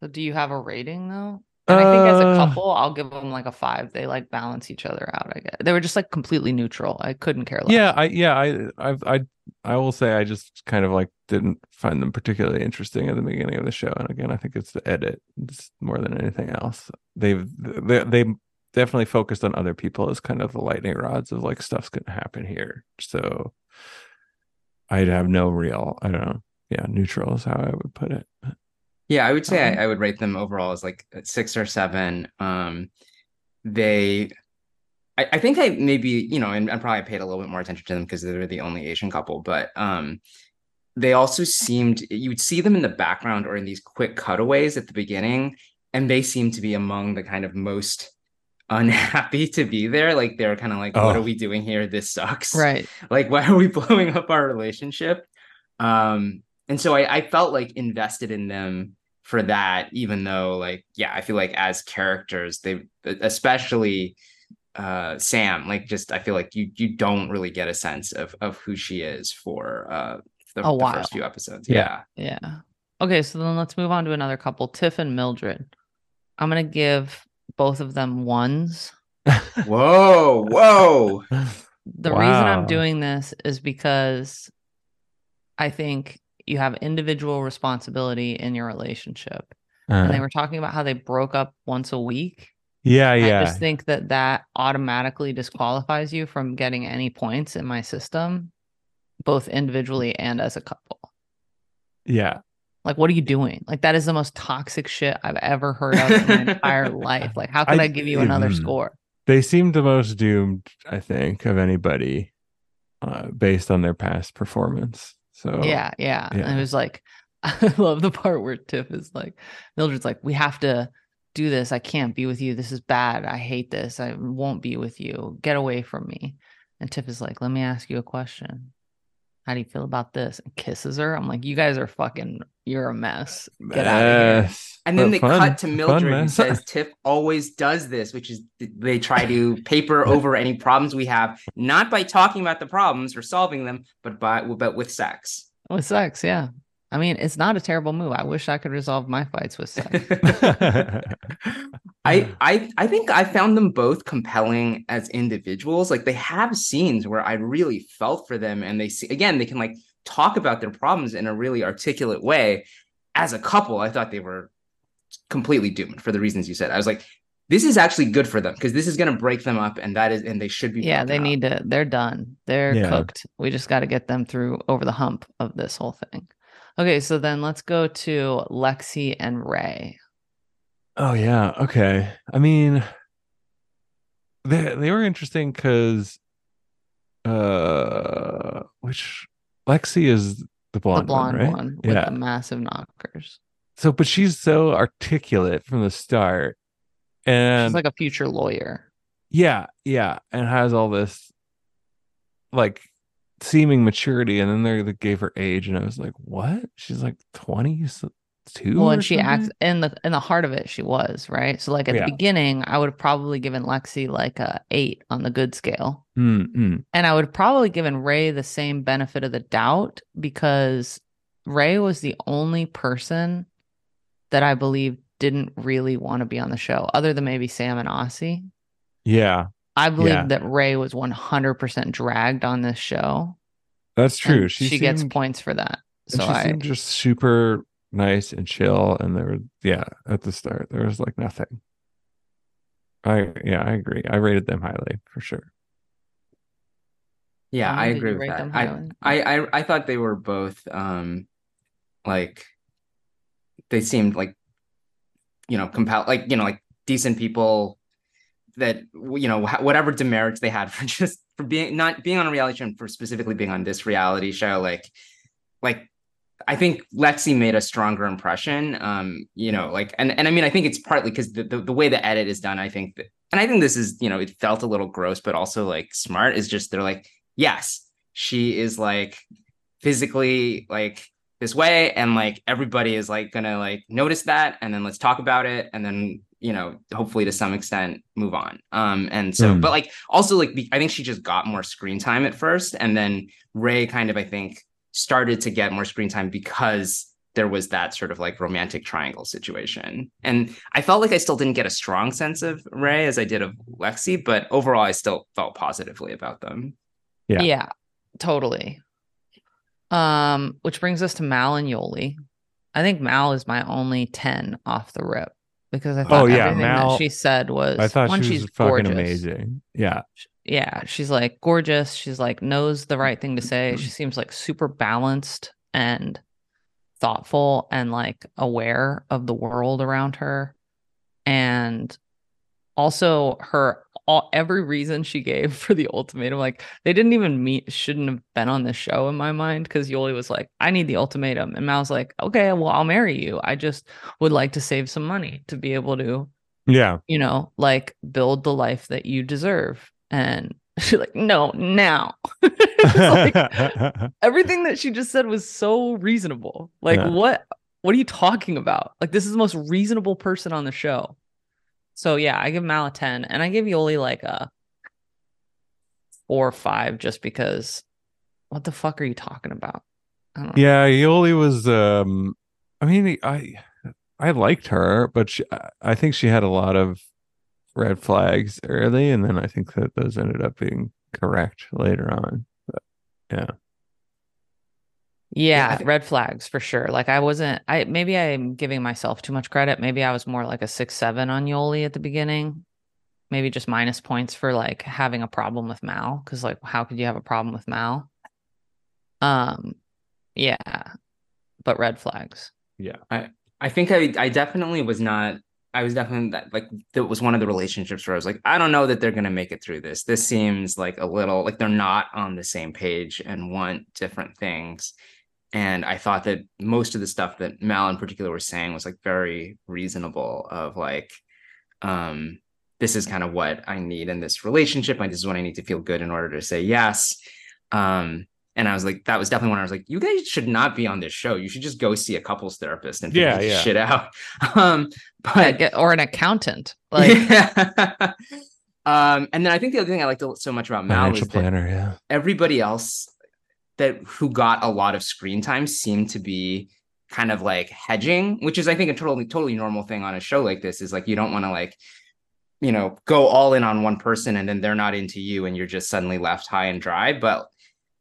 So do you have a rating though? And I think as a Uh, couple, I'll give them like a five. They like balance each other out. I guess they were just like completely neutral. I couldn't care less. Yeah, I yeah, I I I I will say I just kind of like didn't find them particularly interesting at the beginning of the show. And again, I think it's the edit it's more than anything else. They've they they definitely focused on other people as kind of the lightning rods of like stuff's gonna happen here. So I'd have no real I don't know. Yeah, neutral is how I would put it. Yeah, I would say Um, I, I would rate them overall as like six or seven. Um, they, I, I think I maybe you know, and I probably paid a little bit more attention to them because they're the only Asian couple, but um, they also seemed you would see them in the background or in these quick cutaways at the beginning, and they seem to be among the kind of most <laughs> unhappy to be there. Like they're kind of like, oh. what are Oh. we doing here? This sucks Right. <laughs> like why are we blowing up our relationship um and so I, I felt like invested in them for that even though like yeah i feel like as characters they especially uh sam like just i feel like you you don't really get a sense of of who she is for uh the, A the first few episodes Yeah. yeah Yeah. Okay, so then let's move on to another couple, Tiff and Mildred. I'm gonna give both of them ones. <laughs> whoa whoa The reason I'm doing this is because I think you have individual responsibility in your relationship. And they Uh, were talking about how they broke up once a week. yeah, I yeah. I just think that that automatically disqualifies you from getting any points in my system, both individually and as a couple. Yeah. Like, what are you doing? Like, that is the most toxic shit I've ever heard of in my entire <laughs> life. Like, how could I, I- give you another mm. score? They seem the most doomed, I think, of anybody uh, based on their past performance. So Yeah, yeah. And it was like, <laughs> I love the part where Tiff is like, Mildred's like, we have to do this. I can't be with you. This is bad. I hate this. I won't be with you. Get away from me. And Tiff is like, let me ask you a question. How do you feel about this? And kisses her. I'm like, you guys are fucking, you're a mess. Get out of here. And then but they fun- cut to fun Mildred who says Tiff always does this, which is they try to paper <laughs> over any problems we have, not by talking about the problems or solving them, but by but with sex. With sex, yeah. I mean, it's not a terrible move. I wish I could resolve my fights with sex. <laughs> <laughs> I I I think I found them both compelling as individuals. Like they have scenes where I really felt for them, and they see again they can like talk about their problems in a really articulate way. As a couple, I thought they were completely doomed for the reasons you said. I was like, this is actually good for them because this is going to break them up, and that is and they should be. yeah, they up. need to, they're done. They're Yeah. cooked. We just got to get them through over the hump of this whole thing. Okay, so then let's go to Lexi and Ray. Oh yeah. Okay. I mean, they they were interesting because, uh, which Lexi is the blonde, the blonde one, one, with yeah. the massive knockers. So, but she's so articulate from the start, and She's like a future lawyer. yeah, yeah, and has all this like seeming maturity, and then they they gave her age, and I was like, what? She's like twenty two. Well, and she acts in the in the heart of it. She was right. So, like at Yeah. the beginning, I would have probably given Lexi like a eight on the good scale. Mm-mm. And I would have probably given Ray the same benefit of the doubt because Ray was the only person that I believe didn't really want to be on the show, other than maybe Sam and Aussie. Yeah, I believe Yeah. that Ray was 100% dragged on this show. that's true. and She She, gets points for that. So she I, seemed just super nice and chill. And there were, yeah, at the start, there was like nothing. I, yeah, I agree. I rated them highly for sure. Yeah, Emma, I agree with that. I. I I I thought they were both um like they seemed like you know compel like you know like decent people that you know whatever demerits they had <laughs> for just for being not being on a reality show and for specifically being on this reality show like like I think Lexi made a stronger impression um you know like and and I mean I think it's partly because the, the the way the edit is done I think that and I think this is you know it felt a little gross but also like smart is just they're like yes she is like physically like this way and like everybody is like gonna like notice that and then let's talk about it and then you know hopefully to some extent move on um and so Mm. but like also like i think she just got more screen time at first and then ray kind of i think started to get more screen time because there was that sort of like romantic triangle situation and i felt like i still didn't get a strong sense of ray as i did of lexi but overall i still felt positively about them Yeah. yeah, totally. Um, which brings us to Mal and Yoli. I think Mal is my only 10 off the rip because I oh, thought Oh, yeah, everything Mal- that she said was I thought one, she was she's fucking gorgeous. amazing. Yeah. Yeah, she's like gorgeous. She's like knows the right thing to say. She seems like super balanced and thoughtful and like aware of the world around her. And also her all every reason she gave <laughs> for the ultimatum, like they didn't even meet, shouldn't have been on the show in my mind because Yoli was like, I need the ultimatum. And Mal's like, okay, well, I'll marry you. I just would like to save some money to be able to Yeah. you know, like build the life that you deserve. And <laughs> she's like, no, now. <laughs> Like everything that she just said was so reasonable. Like, Yeah. what what are you talking about? Like, this is the most reasonable person on the show. So yeah, I give Mal a 10 and I give Yoli like a four or five just because what the fuck are you talking about? Yeah. Yoli was, um, I mean, I, I liked her, but she, I- I think she had a lot of red flags early. And then I think that those ended up being correct later on. But yeah. Yeah, thi- red flags for sure. Like I wasn't I maybe I'm giving myself too much credit. Maybe I was more like a six, seven on Yoli at the beginning. Maybe just minus points for like having a problem with Mal. Cause like how could you have a problem with Mal? Um yeah. But red flags. Yeah. I I think I I definitely was not I was definitely that like that was one of the relationships where I was like, I don't know that they're gonna make it through this. This seems like a little like they're not on the same page and want different things. And I thought that most of the stuff that Mal in particular was saying was like very reasonable of like, um, this is kind of what I need in this relationship. Like this is what I need to feel good in order to say yes. Um, and I was like, that was definitely when I was like, you guys should not be on this show. You should just go see a couples therapist and figure Yeah, this yeah. shit out. <laughs> Um, but or an accountant. <laughs> Like yeah. <laughs> um, and then I think the other thing I liked so much about Mal was Financial that planner, yeah. everybody else that who got a lot of screen time seemed to be kind of like hedging, which is I think a totally totally normal thing on a show like this. Is like you don't want to like you know go all in on one person and then they're not into you and you're just suddenly left high and dry. But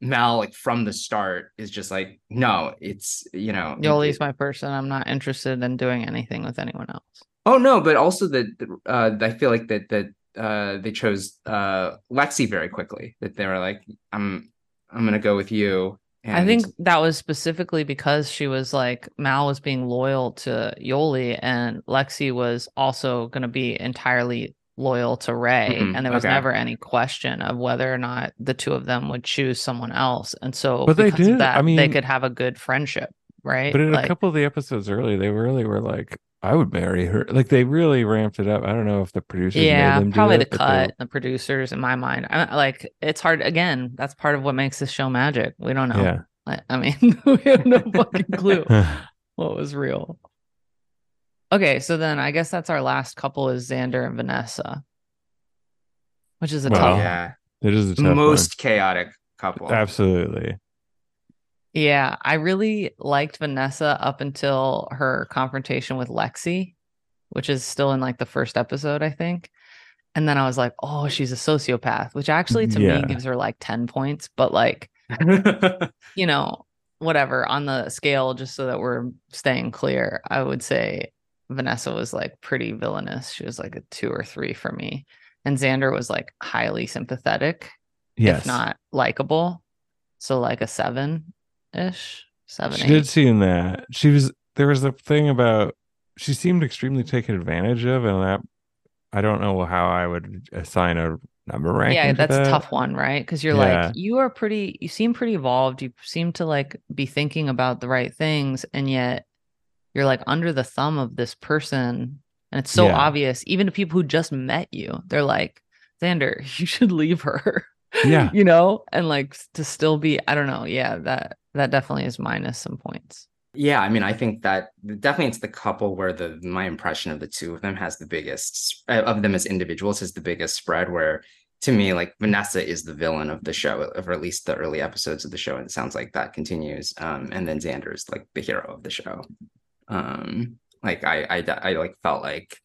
Mel like from the start, is just like no, it's you know Yoli's my person. I'm not interested in doing anything with anyone else. Oh no, but also that uh, I feel like that that uh, they chose uh, Lexi very quickly. That they were like, I'm I'm gonna go with you. And I think that was specifically because she was like Mal was being loyal to Yoli and Lexi was also going to be entirely loyal to Ray Mhm, and there was okay. never any question of whether or not the two of them would choose someone else and so But they because of did, that I mean, they could have a good friendship right But in Like, a couple of the episodes early, they really were like, I would marry her. Like they really ramped it up. I don't know if the producers yeah made them do probably it, the they- cut the producers in my mind I, like it's hard again that's part of what makes this show magic we don't know Yeah. I, I mean <laughs> we have no <laughs> fucking clue <laughs> what was real. Okay, so then I guess that's our last couple is Xander and Vanessa, which is a Well, tough. yeah, it is the tough most chaotic couple. Absolutely. Yeah, I really liked Vanessa up until her confrontation with Lexi, which is still in like the first episode, I think. And then I was like, oh, she's a sociopath, which actually to Yeah. me gives her like 10 points, but like, <laughs> you know, whatever on the scale, just so that we're staying clear, I would say Vanessa was like pretty villainous. She was like a two or three for me. And Xander was like highly sympathetic, Yes. if not likable. So like a seven ish, seven, she eight. did seem that. She was there was a thing about she seemed extremely taken advantage of, and that I don't know how I would assign a number ranking. yeah, that's a tough one, right? Because you're Yeah. like, you are pretty, you seem pretty evolved. You seem to like be thinking about the right things, and yet you're like under the thumb of this person. And it's so Yeah. obvious, even to people who just met you, they're like, Xander, <laughs> you should leave her. Yeah. <laughs> you know, and like to still be, I don't know. Yeah, that that definitely is minus some points. Yeah, I mean, I think that definitely it's the couple where the my impression of the two of them has the biggest uh, of them as individuals is the biggest spread. Where to me, like Vanessa is the villain of the show, or at least the early episodes of the show, and it sounds like that continues. Um, and then Xander is like the hero of the show. Um, like I, I, I like felt like,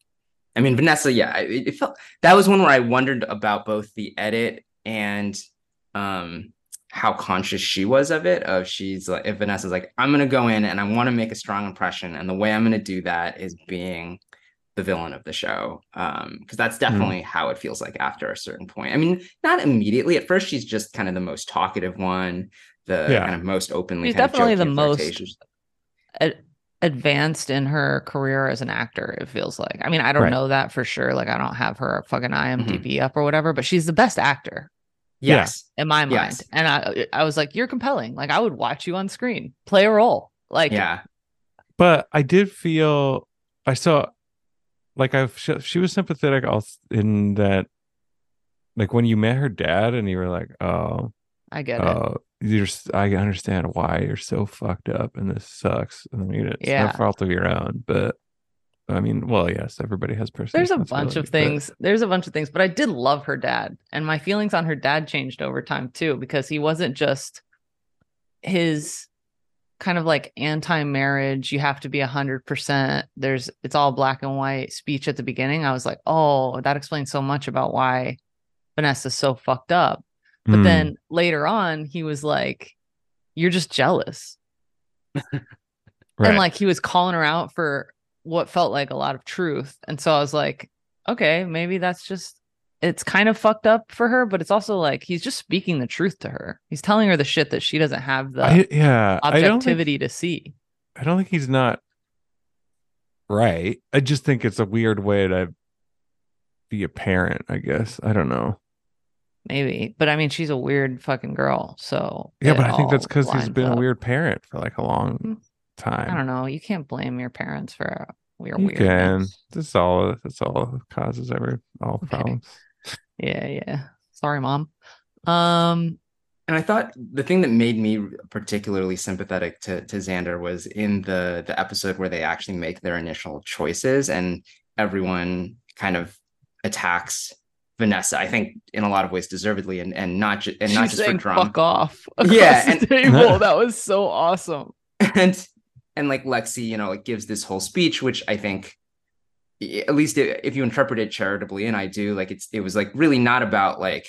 I mean, Vanessa, yeah, it, it felt that was one where I wondered about both the edit and um how conscious she was of it of she's like if vanessa's like i'm going to go in and i want to make a strong impression and the way i'm going to do that is being the villain of the show um because that's definitely how it feels like after a certain point. I mean not immediately. At first she's just kind of the most talkative one the Yeah. kind of most openly She's definitely the jokey, most- ad- advanced in her career as an actor it feels like. I mean i don't Right. know that for sure. Like i don't have her fucking imdb up or whatever but she's the best actor Yeah. yes in my mind Yes. and i i was like you're compelling like i would watch you on screen play a role like yeah But I did feel I saw like I she, she was sympathetic also in that like when you met her dad and you were like, oh, i get it oh, you're s- I understand why you're so fucked up and this sucks. And I mean, it's Yeah. no fault of your own, but I mean, well, yes, everybody has personal. there's a bunch of responsibility, but- things there's a bunch of things but i did love her dad and my feelings on her dad changed over time too because he wasn't just his kind of like anti-marriage you have to be a hundred percent there's it's all black and white speech at the beginning i was like oh that explains so much about why vanessa's so fucked up but Mm, then later on he was like you're just jealous <laughs> right. and like he was calling her out for what felt like a lot of truth and so i was like okay maybe that's just it's kind of fucked up for her but it's also like he's just speaking the truth to her he's telling her the shit that she doesn't have the I, yeah, I think objectivity to see I don't think he's not right. I just think it's a weird way to be a parent, I guess. I don't know. Maybe, but I mean, she's a weird fucking girl. So Yeah, but I think that's because he's been a weird parent for like a long Hmm. time. I don't know. You can't blame your parents for your You weird. can. That's all. That's all causes every all Okay. problems. Yeah, yeah. Sorry, mom. Um, And I thought the thing that made me particularly sympathetic to to Xander was in the the episode where they actually make their initial choices and everyone kind of attacks Vanessa. I think in a lot of ways deservedly and and not ju- and not she's just for saying drama. fuck off. <laughs> Yeah, across the and- table. <laughs> that was so awesome. and and like Lexi, you know, like gives this whole speech, which I think, at least if you interpret it charitably, and I do, like it's it was like really not about like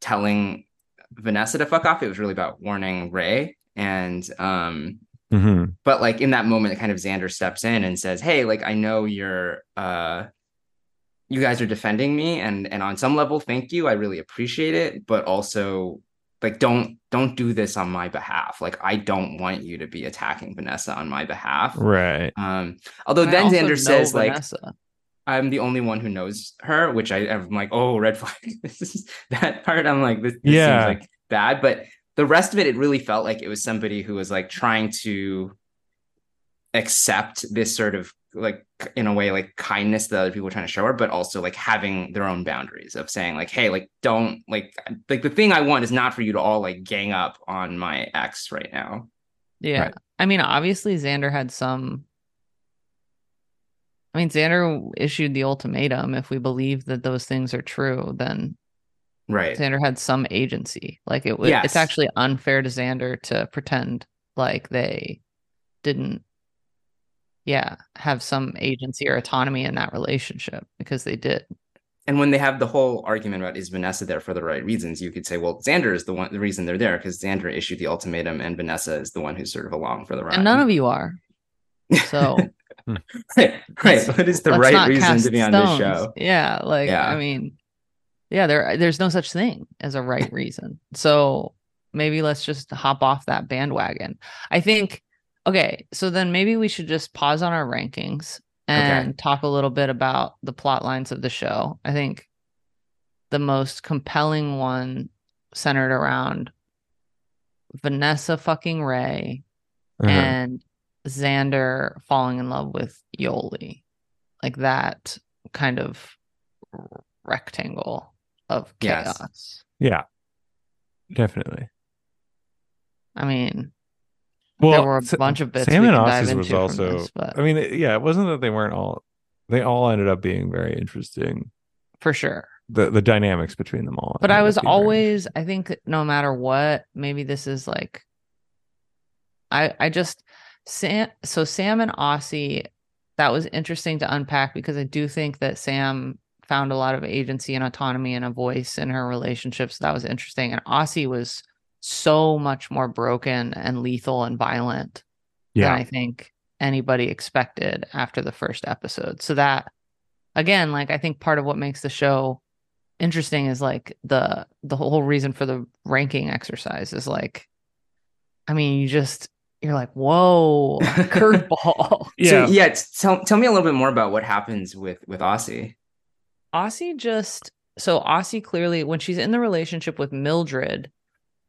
telling Vanessa to fuck off. It was really about warning Ray, and um, hmm but like in that moment, kind of Xander steps in and says, "Hey, like I know you're uh." You guys are defending me, and and on some level, thank you. I really appreciate it, but also like don't don't do this on my behalf. Like i don't want you to be attacking vanessa on my behalf. Right. um although And I then xander know says like i'm the only one who knows her which i i'm like oh red <laughs> flag. This is that part i'm like this, this Yeah. seems like bad. But the rest of it it really felt like it was somebody who was like trying to accept this sort of like in a way like kindness that other people are trying to show her but also like having their own boundaries of saying like hey like don't like like the thing i want is not for you to all like gang up on my ex right now Yeah. Right. I mean, obviously Xander had some I mean, Xander issued the ultimatum. If we believe that those things are true, then right Xander had some agency. Like it was Yes. it's actually unfair to Xander to pretend like they didn't yeah, have some agency or autonomy in that relationship because they did. and when they have the whole argument about is vanessa there for the right reasons you could say well xander is the one the reason they're there because xander issued the ultimatum and vanessa is the one who's sort of along for the ride And none of you are. So <laughs> right, right. what is the right reason to be on this show Yeah, like Yeah. I mean, yeah, there there's no such thing as a right <laughs> reason. So maybe let's just hop off that bandwagon. I think okay, so then maybe we should just pause on our rankings and talk a little bit about the plot lines of the show. I think the most compelling one centered around Vanessa fucking Ray Uh-huh. and Xander falling in love with Yoli. Like that kind of rectangle of Yes. chaos. yeah. Definitely. I mean, Well, there were a Sa- bunch of bits Sam and can was also. this, I mean, it- yeah, it wasn't that they weren't all. They all ended up being very interesting. for sure. The the dynamics between them all. But I was up being very always, I think, no matter what, maybe this is like, I I just Sam. So Sam and Aussie, that was interesting to unpack because I do think that Sam found a lot of agency and autonomy and a voice in her relationships. That was interesting, and Aussie was so much more broken and lethal and violent Yeah. than I think anybody expected after the first episode. So that again, like I think part of what makes the show interesting is like the the whole reason for the ranking exercise is like I mean, you just you're like, whoa, <laughs> curveball. <laughs> so yeah tell, tell me a little bit more about what happens with with aussie Aussie just so Aussie clearly when she's in the relationship with Mildred,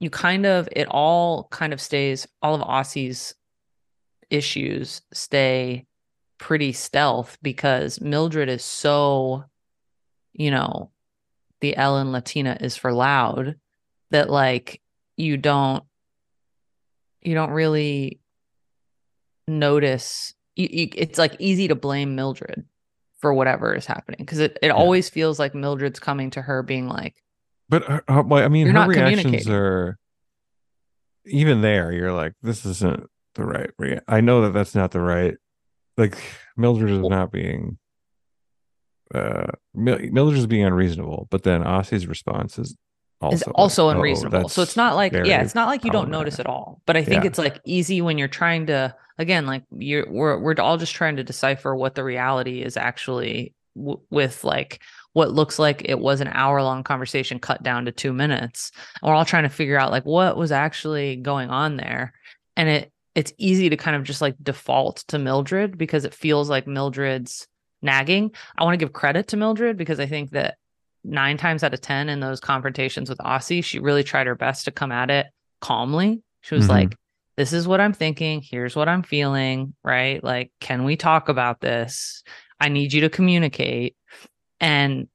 you kind of it all kind of stays all of Aussie's issues stay pretty stealth because Mildred is so you know the Ellen Latina is for loud that like you don't you don't really notice you, you, it's like easy to blame Mildred for whatever is happening because it, it always feels like Mildred's coming to her being like But her, her- I mean, You're her reactions are even there. You're like, this isn't the right. Rea- I know that that's not the right. Like Mildred is not being. Uh, Mildred is being unreasonable, but then Aussie's response is also is also like, "Oh, unreasonable. so it's not like yeah, it's not like you don't notice at all. But I think Yeah. it's like easy when you're trying to again like you're we're we're all just trying to decipher what the reality is actually w- with like what looks like it was an hour long conversation cut down to 2 minutes. And we're all trying to figure out like what was actually going on there. And it it's easy to kind of just like default to Mildred because it feels like Mildred's nagging. I want to give credit to Mildred because I think that nine times out of 10 in those confrontations with Aussie, she really tried her best to come at it calmly. She was Mhm. like, This is what I'm thinking. Here's what I'm feeling. Right. Like, can we talk about this? I need you to communicate. And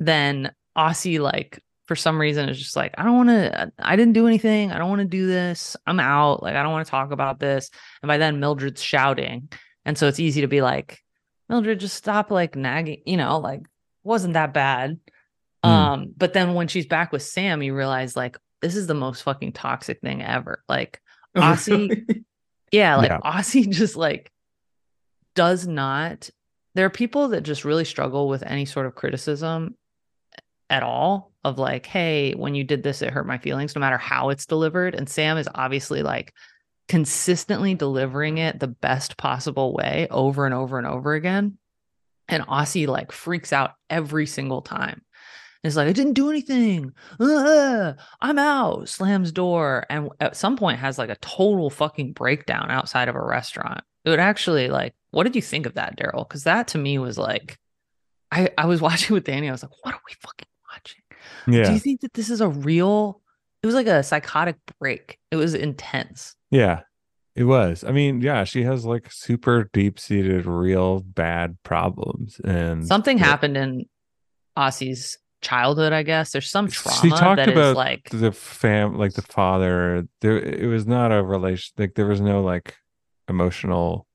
then Aussie, like, for some reason, is just like, I don't want to, I didn't do anything. I don't want to do this. I'm out. Like, I don't want to talk about this. And by then, Mildred's shouting. And so it's easy to be like, Mildred, just stop like nagging, you know, like, wasn't that bad. Hmm. Um, but then when she's back with Sam, you realize like this is the most fucking toxic thing ever. Like, <laughs> Aussie- yeah, like Yeah. Aussie <laughs> just like does not. There are people that just really struggle with any sort of criticism at all of like, hey, when you did this, it hurt my feelings, no matter how it's delivered. And Sam is obviously like consistently delivering it the best possible way over and over and over again. And Aussie like freaks out every single time. It's like, I didn't do anything. I'm out. Slams door. And at some point has like a total fucking breakdown outside of a restaurant. It would actually like, what did you think of that, Darrell? Because that to me was like, I, I was <laughs> watching with Danny. I was like, what are we fucking watching? Do you think that this is a real, it was like a psychotic break. It was intense. Yeah. It was. I mean, yeah, she has like super deep seated, real bad problems. And Something yeah, happened in Aussie's childhood, I guess. There's some trauma She talked that is about like, the fam, like the father. There, it was not a relation. Like there was no like emotional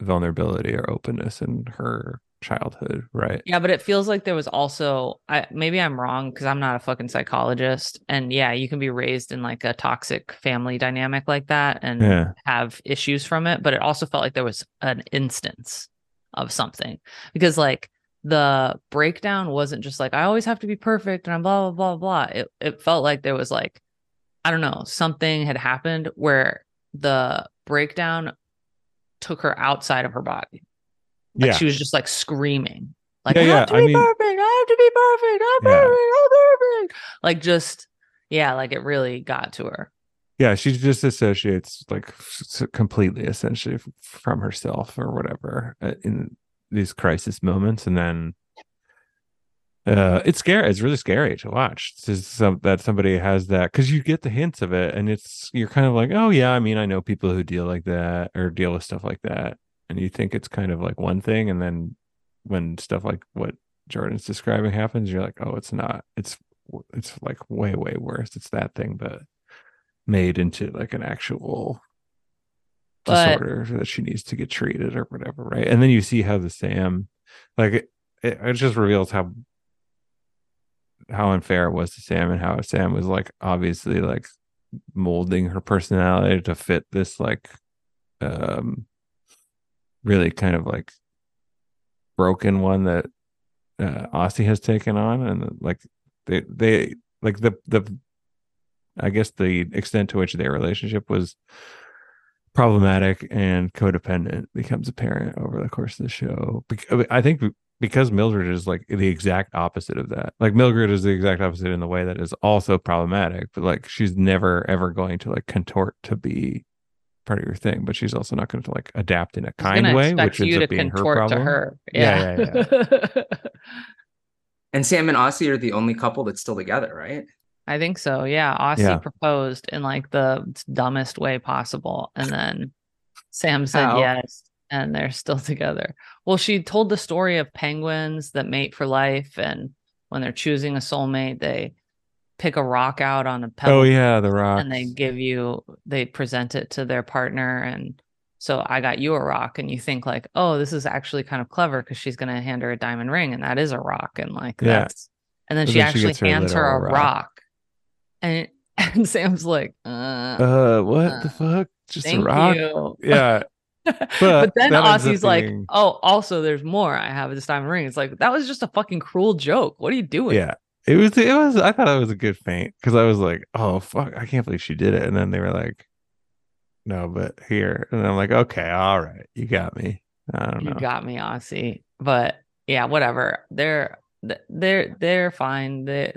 vulnerability or openness in her childhood, right? Yeah, but it feels like there was also I maybe I'm wrong because I'm not a fucking psychologist. And yeah, you can be raised in like a toxic family dynamic like that and Yeah. have issues from it. But it also felt like there was an instance of something. Because like the breakdown wasn't just like I always have to be perfect and I'm blah blah blah blah. It it felt like there was like, I don't know, something had happened where the breakdown took her outside of her body. Like yeah. she was just like screaming. Like Yeah, I yeah, have to I be mean- perfect. I have to be perfect. I'm Yeah. perfect. I'm perfect. Like just yeah, like it really got to her. yeah she just associates like completely essentially from herself or whatever uh, in these crisis moments and then uh it's scary it's really scary to watch to some that somebody has that because you get the hints of it and it's you're kind of like oh yeah i mean i know people who deal like that or deal with stuff like that and you think it's kind of like one thing and then when stuff like what jordan's describing happens you're like oh it's not it's it's like way way worse it's that thing but made into like an actual But- disorder that she needs to get treated or whatever, right? And then you see how the Sam, like it, it, it just reveals how how unfair it was to Sam and how Sam was like obviously like molding her personality to fit this like um really kind of like broken one that uh Aussie has taken on and like they they like the the I guess the extent to which their relationship was problematic and codependent becomes apparent over the course of the show. I think because Mildred is like the exact opposite of that. Like Mildred is the exact opposite in the way that is also problematic, but like she's never ever going to like contort to be part of your thing, but she's also not going to like adapt in a was gonna kind way, expect which ends you to up being her contort problem. to her. Yeah, Yeah. And Sam and Aussie are the only couple that's still together, right? I think so. Yeah. Aussie Yeah. proposed in like the dumbest way possible. And then Sam said How? yes. And they're still <laughs> together. Well, she told the story of penguins that mate for life. And when they're choosing a soulmate, they pick a rock out on a pebble Oh yeah, the rock. and they give you, they present it to their partner. And so I got you a rock. And you think, like, oh, this is actually kind of clever because she's going to hand her a diamond ring. And that is a rock. And like, Yeah. that's, and then But she then actually gets her hands her a rock. rock. And <laughs> and Sam's like, uh, uh, what uh, the fuck? Just a rock? you. Yeah, <laughs> <laughs> but, then ends up Aussie's like, oh, also there's more. I have this diamond ring. It's like that was just a fucking cruel joke. What are you doing? yeah. It was. It was. I thought it was a good feint because I was like, "Oh fuck, I can't believe she did it." And then they were like, "No, but here," and I'm like, "Okay, all right, you got me." I don't you know. got me, Aussie. But yeah, whatever. They're they're they're fine. They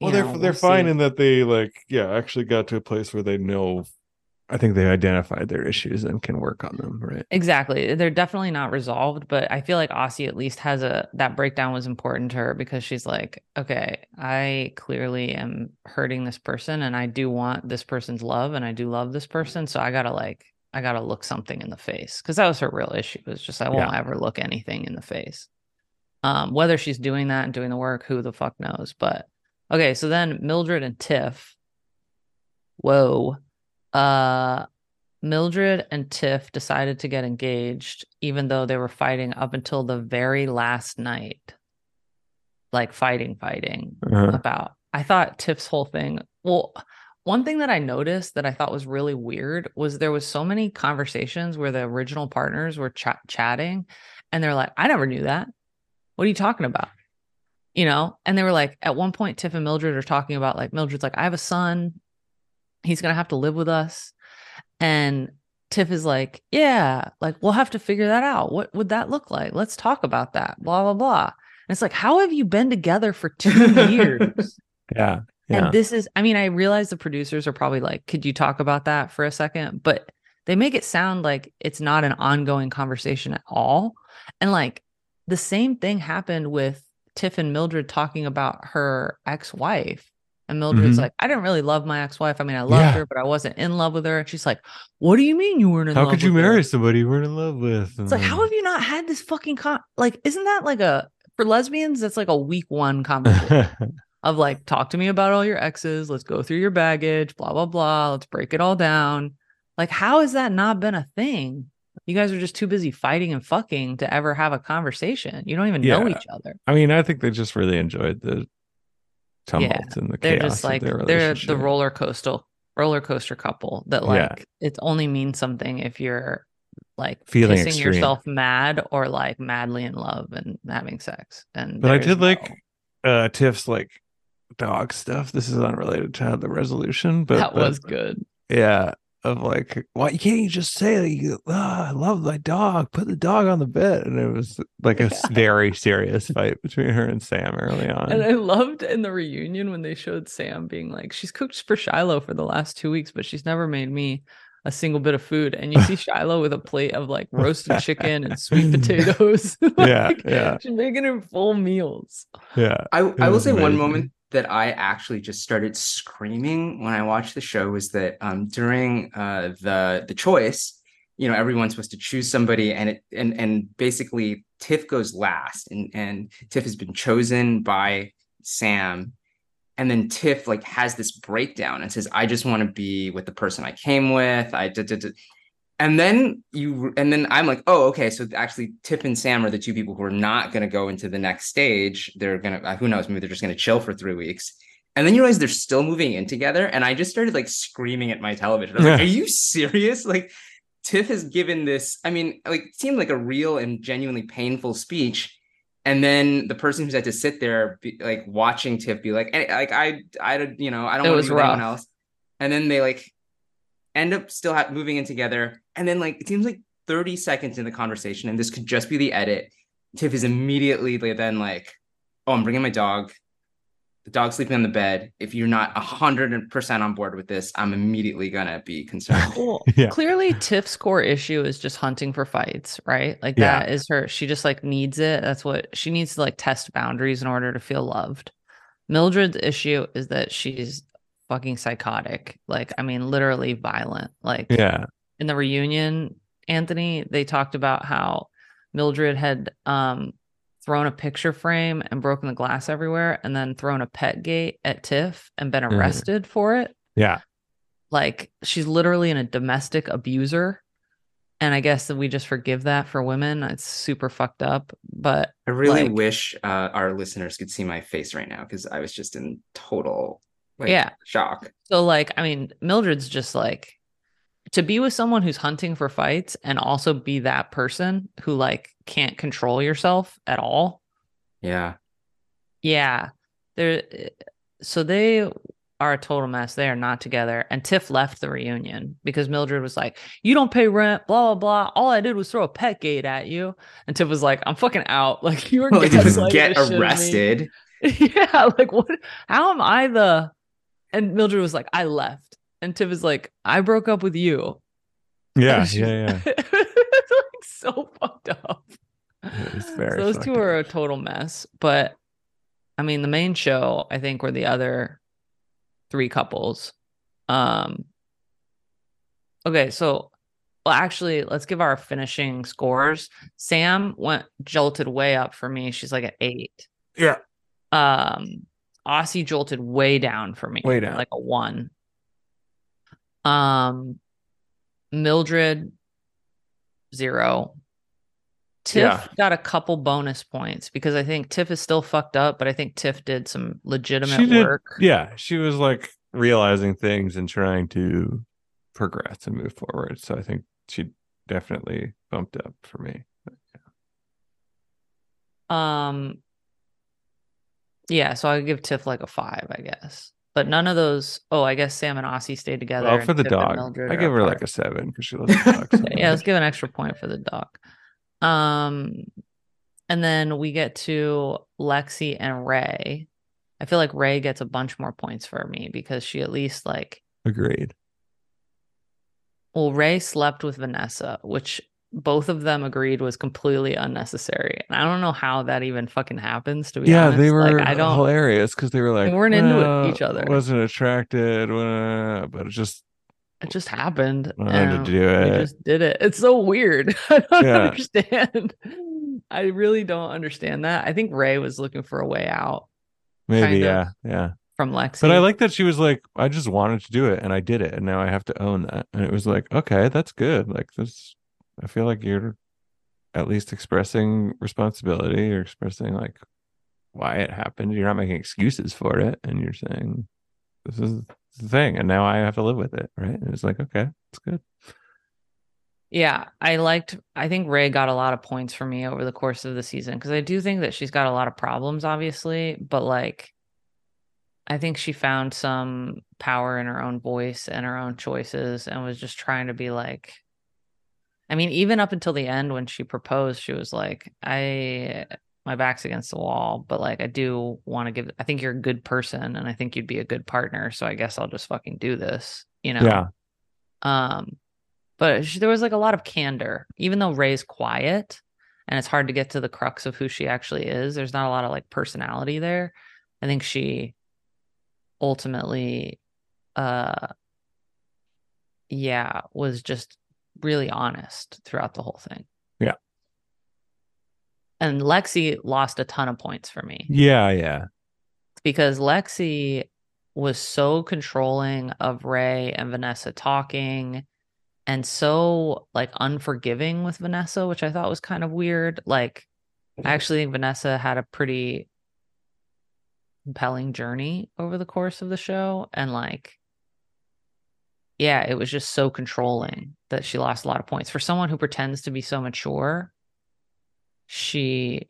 well, you they're know, they're we'll fine see. in that they like, yeah, actually got to a place where they know I think they've identified their issues and can work on them, right? Exactly. They're definitely not resolved, but I feel like Aussie at least has a that breakdown was important to her because she's like, okay, I clearly am hurting this person and I do want this person's love and I do love this person. So I gotta like I gotta look something in the face. Cause that was her real issue. was just I won't Yeah. ever look anything in the face. Um, whether she's doing that and doing the work, who the fuck knows? But okay, so then Mildred and Tiff. Whoa. Uh Mildred and Tiff decided to get engaged, even though they were fighting up until the very last night. Like fighting, fighting Uh-huh. about. I thought Tiff's whole thing. Well, one thing that I noticed that I thought was really weird was there was so many conversations where the original partners were ch- chatting, and they're like, "I never knew that. What are you talking about?" You know, and they were like, at one point, Tiff and Mildred are talking about like Mildred's like, "I have a son. He's gonna have to live with us," and Tiff is like, "Yeah, like we'll have to figure that out. What would that look like? Let's talk about that." Blah blah blah. And it's like, how have you been together for two <laughs> years? Yeah. Yeah. And this is, I mean, I realize the producers are probably like, could you talk about that for a second? But they make it sound like it's not an ongoing conversation at all. And like the same thing happened with Tiff and Mildred talking about her ex wife. And Mildred's Mhm. like, I didn't really love my ex wife. I mean, I loved Yeah. her, but I wasn't in love with her. And she's like, What do you mean you weren't in How love How could you with her?" marry somebody you weren't in love with? It's like, how have you not had this fucking con? Like, isn't that like a, for lesbians, that's like a week one conversation <laughs> of like, talk to me about all your exes. Let's go through your baggage, blah, blah, blah. Let's break it all down. Like, how has that not been a thing? You guys are just too busy fighting and fucking to ever have a conversation. You don't even know each other. I mean, I think they just really enjoyed the tumult and the They're just like, they're the roller coaster, roller coaster couple that like, Yeah. it only means something if you're like Feeling kissing extreme. yourself mad or like madly in love and having sex. And But I did like uh Tiff's like dog stuff. This is unrelated to the resolution, but that but- was good. yeah. Of like, why you can't you just say like, you- "Ah, I love my dog, put the dog on the bed, and it was like a Yeah. <laughs> very serious fight between her and Sam early on. And I loved in the reunion when they showed Sam being like, she's cooked for Shiloh for the last two weeks, but she's never made me a single bit of food. And you see <laughs> Shiloh with a plate of like roasted chicken and sweet <laughs> potatoes. Yeah, Like, yeah. She's making her full meals. yeah, I, I will was say one moment that I actually just started screaming when I watched the show was that um, during uh, the the choice, you know, everyone's supposed to choose somebody, and it and and basically Tiff goes last, and and Tiff has been chosen by Sam, and then Tiff like has this breakdown and says, "I just want to be with the person I came with." I did. And then you, and then I'm like, oh, okay. So actually, Tiff and Sam are the two people who are not going to go into the next stage. They're going to, who knows, maybe they're just going to chill for three weeks. And then you realize they're still moving in together. And I just started like screaming at my television. I was like, are you serious? Like, Tiff has given this, I mean, like, it seemed like a real and genuinely painful speech. And then the person who's had to sit there, be, like watching Tiff be like, "Eh, like I, I, you know, I don't want to be with anyone rough. else. And then they like end up still ha- moving in together. And then like it seems like 30 seconds in the conversation, and this could just be the edit. Tiff is immediately like, then like, oh, I'm bringing my dog. The dog's sleeping on the bed. If you're not hundred percent on board with this, I'm immediately gonna be concerned. <laughs> Well, <laughs> Yeah. clearly Tiff's core issue is just hunting for fights, right? Like Yeah. that is her. She just like needs it. That's what she needs to like test boundaries in order to feel loved. Mildred's issue is that she's fucking psychotic. Like, I mean, literally violent. Like, yeah, in the reunion, Anthony, they talked about how Mildred had um thrown a picture frame and broken the glass everywhere and then thrown a pet gate at Tiff and been Mhm. arrested for it. yeah. Like she's literally in a domestic abuser. And I guess that we just forgive that for women. It's super fucked up. But I really Like- wish uh, our listeners could see my face right now because I was just in total like, Yeah. shock. so like, I mean, Mildred's just like to be with someone who's hunting for fights and also be that person who like can't control yourself at all. Yeah. Yeah. They're so they are a total mess. They are not together. And Tiff left the reunion because Mildred was like, You don't pay rent, blah, blah, blah. All I did was throw a pet gate at you. And Tiff was like, I'm fucking out. <laughs> Like you were Like, just <laughs> gaslighting get the shit out of me." arrested. <laughs> yeah. Like what how am I the and Mildred was like, I left. And Tiff is like, I broke up with you. Yeah, she- yeah, yeah. <laughs> it's like so fucked up. So those two are a total mess. But I mean, the main show, I think, were the other three couples. Um okay, so well actually let's give our finishing scores. Sam went jolted way up for me. She's like an eight. Yeah. Um Aussie jolted way down for me. Way down. Like a one. Um Mildred zero. Tiff Yeah. got a couple bonus points because I think Tiff is still fucked up, but I think Tiff did some legitimate did, work. yeah. She was like realizing things and trying to progress and move forward. So I think she definitely bumped up for me. Um yeah, so I give Tiff like a five, I guess. But none of those oh, I guess Sam and Aussie stayed together. Well, for the Tiff dog, I give her like a seven because she loves the dog. so <laughs> yeah, let's give an extra point for the dog. Um, and then we get to Lexi and Rae. I feel like Rae gets a bunch more points for me because she at least like Agreed. well, Rae slept with Vanessa, which both of them agreed was completely unnecessary. And I don't know how that even fucking happens. To be Yeah, honest, they were Like, I don't. hilarious because they were like weren't into it- each other." Wasn't attracted, but it just It just happened. wanted to do They it. just did it. It's so weird. <laughs> I don't Yeah. understand. I really don't understand that. I think Rae was looking for a way out Maybe, yeah, yeah. from Lexi. But I like that she was like, I just wanted to do it and I did it, and now I have to own that. And it was like, okay, that's good. Like this, I feel like you're at least expressing responsibility or expressing like why it happened. You're not making excuses for it, and you're saying this is the thing, and now I have to live with it, right? And it's like, okay, it's good. Yeah, I liked. I think Rae got a lot of points for me over the course of the season because I do think that she's got a lot of problems, obviously, but like, I think she found some power in her own voice and her own choices and was just trying to be like. I mean, even up until the end when she proposed, she was like, I my back's against the wall, but like I do want to give I think you're a good person and I think you'd be a good partner, so I guess I'll just fucking do this, you know. Yeah, Um, but she, there was like a lot of candor, even though Rae's quiet and it's hard to get to the crux of who she actually is. There's not a lot of like personality there. I think she ultimately, uh, yeah, was just really honest throughout the whole thing. Yeah. And Lexi lost a ton of points for me yeah, yeah. because Lexi was so controlling of Rae and Vanessa talking and so like unforgiving with Vanessa, which I thought was kind of weird. Like I actually think Vanessa had a pretty compelling journey over the course of the show and like yeah, it was just so controlling that she lost a lot of points. For someone who pretends to be so mature, she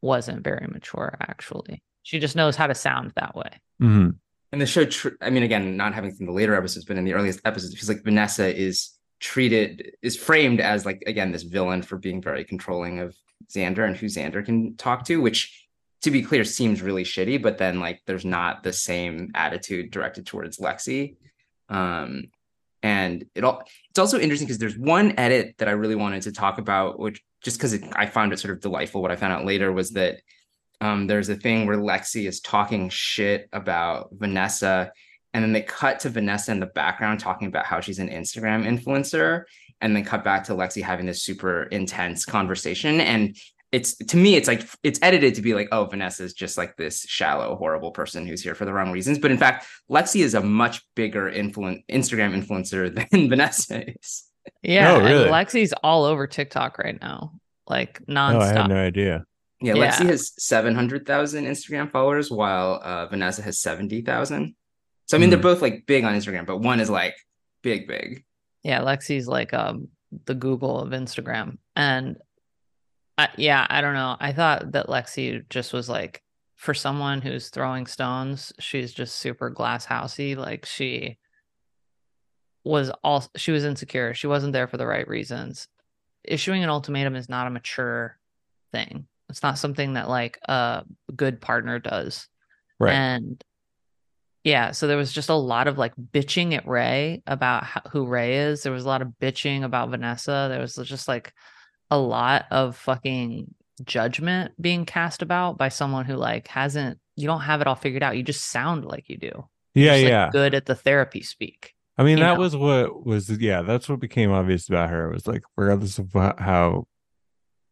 wasn't very mature actually. She just knows how to sound that way. hmm And the show, tr- I mean, again, not having seen the later episodes, but in the earliest episodes, it feels like Vanessa is treated, is framed as like, again, this villain for being very controlling of Xander and who Xander can talk to, which to be clear seems really shitty, but then like there's not the same attitude directed towards Lexi. Um, and it all it's also interesting because there's one edit that I really wanted to talk about, which just because I found it sort of delightful. What I found out later was that um, there's a thing where Lexi is talking shit about Vanessa, and then they cut to Vanessa in the background talking about how she's an Instagram influencer, and then cut back to Lexi having this super intense conversation. And it's to me, it's like it's edited to be like, oh, Vanessa is just like this shallow, horrible person who's here for the wrong reasons. But in fact, Lexi is a much bigger influence Instagram influencer <laughs> than Vanessa is. Yeah, Oh, really? and Lexi's all over TikTok right now, like Oh, nonstop. I had no idea. Yeah, Yeah. Lexi has 700,000 Instagram followers while uh, Vanessa has 70,000. So, I mean, they're Hmm. both like big on Instagram, but one is like big, big. Yeah, Lexi's like um the Google of Instagram. And I, yeah, I don't know. I thought that Lexi just was like for someone who's throwing stones, she's just super glass housey. Like she was all she was insecure. She wasn't there for the right reasons. Issuing an ultimatum is not a mature thing. It's not something that like a good partner does. Right. And Yeah, so there was just a lot of like bitching at Rae about how, who Rae is. There was a lot of bitching about Vanessa. There was just like a lot of fucking judgment being cast about by someone who like hasn't you don't have it all figured out. You just sound like you do. You're Yeah, just, like, yeah. good at the therapy speak. I mean, that know. was what was yeah, that's what became obvious about her. It was like regardless of how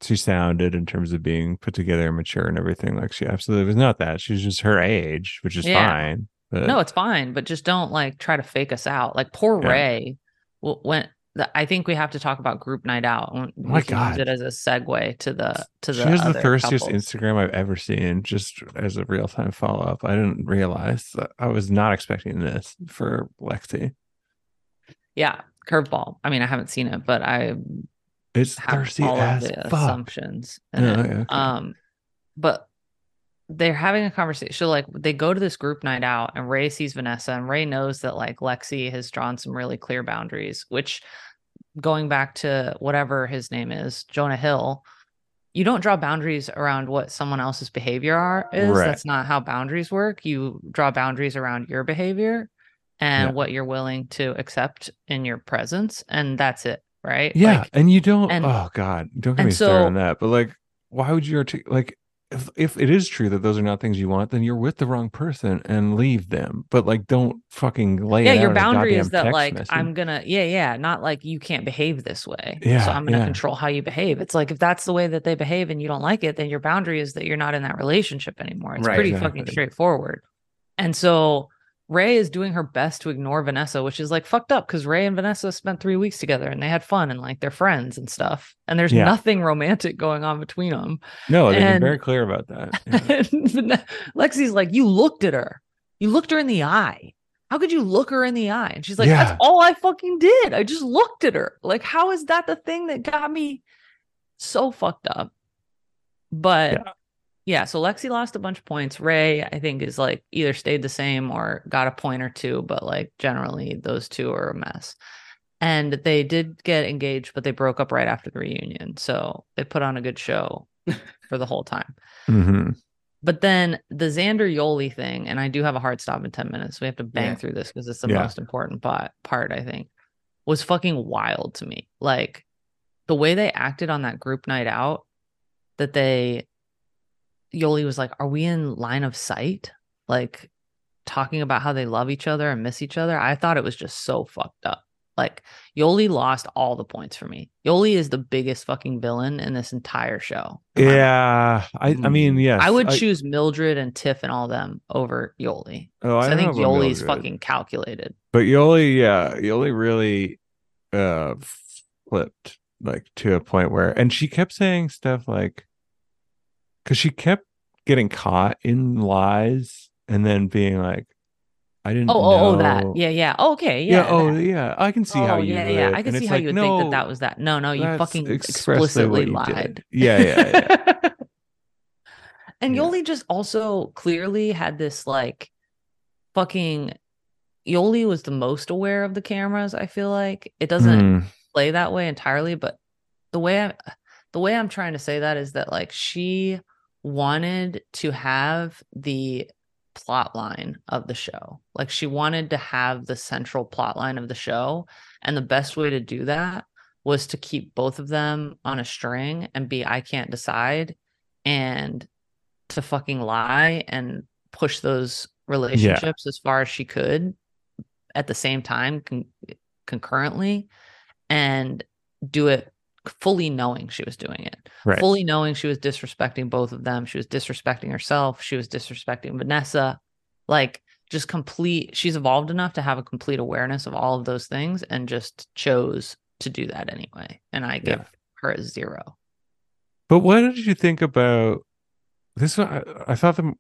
she sounded in terms of being put together and mature and everything, like she absolutely was not that. She's just her age, which is Yeah. fine. But No, it's fine, but just don't like try to fake us out. Like poor Yeah. Rae went. The, I think we have to talk about group night out. and We my can use it as a segue to the to the. she has the thirstiest couples. Instagram I've ever seen, just as a real time follow up. I didn't realize that I was not expecting this for Lexi. Yeah, curveball. I mean, I haven't seen it, but I It's thirsty all of as the fuck. assumptions. Oh, okay. Um, but they're having a conversation. So like they go to this group night out, and Rae sees Vanessa, and Rae knows that like Lexi has drawn some really clear boundaries. Which, going back to whatever his name is, Jonah Hill. You don't draw boundaries around what someone else's behavior are is. Right. That's not how boundaries work. You draw boundaries around your behavior and Yeah. what you're willing to accept in your presence, and that's it, right? Yeah, Like, and you don't. and- oh God, don't get me started on that. But like, why would you artic- like? If if it is true that those are not things you want, then you're with the wrong person and leave them. But like, don't fucking lay yeah your boundary is that like message. i'm gonna yeah yeah not like you can't behave this way Yeah. so i'm gonna yeah. control how you behave it's like if that's the way that they behave and you don't like it then your boundary is that you're not in that relationship anymore it's Right, pretty fucking straightforward and so ray is doing her best to ignore vanessa which is like fucked up because ray and vanessa spent three weeks together and they had fun and like they're friends and stuff and there's Yeah. nothing romantic going on between them no, they've been very clear about that. <laughs> Yeah. Lexi's like, You looked at her. You looked her in the eye. How could you look her in the eye? And she's like, Yeah. That's all I fucking did. I just looked at her. Like, how is that the thing that got me so fucked up? But Yeah. yeah, so Lexi lost a bunch of points. Rae, I think, is like either stayed the same or got a point or two, but like generally those two are a mess. And they did get engaged, but they broke up right after the reunion. So they put on a good show <laughs> for the whole time. Mhm. But then the Xander Yoly thing, and I do have a hard stop in 10 minutes. We have to bang Yeah. through this because it's the Yeah. most important part, part, I think, was fucking wild to me. Like the way they acted on that group night out, that they, Yoly was like, Are we in line of sight? Like talking about how they love each other and miss each other. I thought it was just so fucked up. Like Yoly lost all the points for me. Yoly is the biggest fucking villain in this entire show. in my mind. Yeah, I I mean, yes, I would choose Mildred and Tiff and all them over Yoly. Oh, So I, think Yoly's Mildred. fucking calculated. But Yoly, yeah, Yoly really uh flipped like to a point where and she kept saying stuff like cuz she kept getting caught in lies and then being like I didn't Oh, oh, oh, that. know." Yeah, yeah. Okay, yeah. oh that. yeah, I can see how Oh, you yeah, would. yeah. I And can see how like, you would think that that was that. No, no, you fucking explicitly you lied. did. Yeah, yeah, yeah. <laughs> and Yeah. Yoly just also clearly had this like fucking Yoly was the most aware of the cameras, I feel like. It doesn't Hmm. play that way entirely, but the way I the way I'm trying to say that is that like she wanted to have the plot line of the show. Like she wanted to have the central plot line of the show. And the best way to do that was to keep both of them on a string and be I can't decide and to fucking lie and push those relationships as far as she could at the same time con- concurrently and do it fully knowing she was doing it Right. fully knowing she was disrespecting both of them she was disrespecting herself she was disrespecting vanessa like just complete she's evolved enough to have a complete awareness of all of those things and just chose to do that anyway and i give her a zero But what did you think about this? one- I, I thought the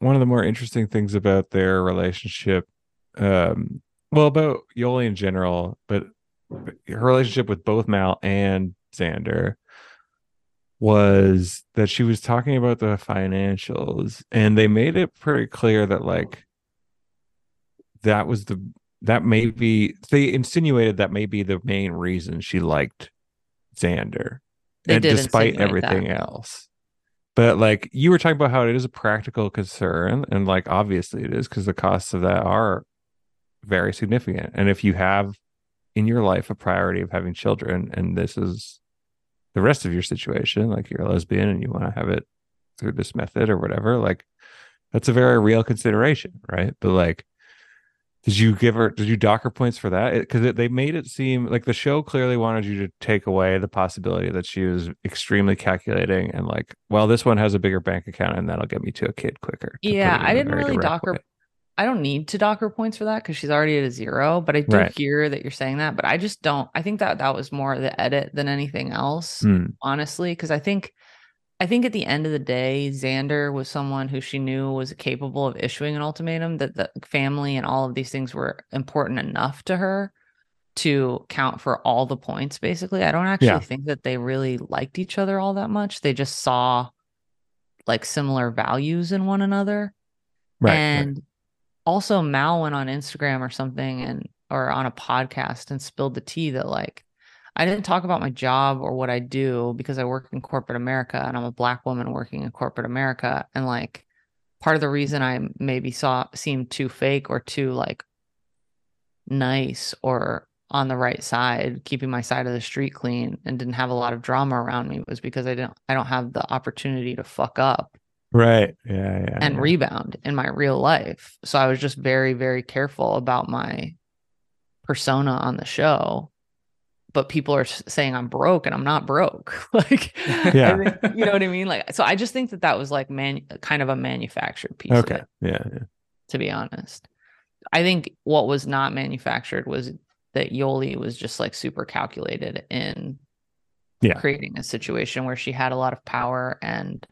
one of the more interesting things about their relationship, um, well, about Yoly in general, but her relationship with both Mal and Xander was that she was talking about the financials, and they made it pretty clear that like that was the that may be they insinuated that may be the main reason she liked Xander They and despite insinuate that. everything else. But like you were talking about how it is a practical concern, and like obviously it is because the costs of that are very significant. And if you have in your life a priority of having children, and this is the rest of your situation, like you're a lesbian and you want to have it through this method or whatever, like that's a very real consideration, right? But like did you give her? Did you dock her points for that? Because they made it seem like the show clearly wanted you to take away the possibility that she was extremely calculating and like, well, this one has a bigger bank account and that'll get me to a kid quicker. Yeah, I didn't really dock her. I don't need to dock her points for that because she's already at a zero. But I do right. hear that you're saying that. But I just don't. I think that that was more the edit than anything else, mm. honestly. Because I think I think at the end of the day, Xander was someone who she knew was capable of issuing an ultimatum that the family and all of these things were important enough to her to count for all the points, basically. I don't actually yeah. think that they really liked each other all that much. They just saw like similar values in one another. Right. And right. Also Mal went on Instagram or something and or on a podcast and spilled the tea that like I didn't talk about my job or what I do because I work in corporate America and I'm a black woman working in corporate America. And like part of the reason I maybe saw seemed too fake or too like nice or on the right side, keeping my side of the street clean and didn't have a lot of drama around me was because I didn't I don't have the opportunity to fuck up. Right. Yeah. Yeah. And yeah. rebound in my real life. So I was just very, very careful about my persona on the show but people are saying I'm broke and I'm not broke. <laughs> like, yeah, think, you know what I mean? Like, so I just think that that was like man, kind of a manufactured piece. Okay. Yeah, yeah. To be honest, I think what was not manufactured was that Yoly was just like super calculated in yeah. creating a situation where she had a lot of power and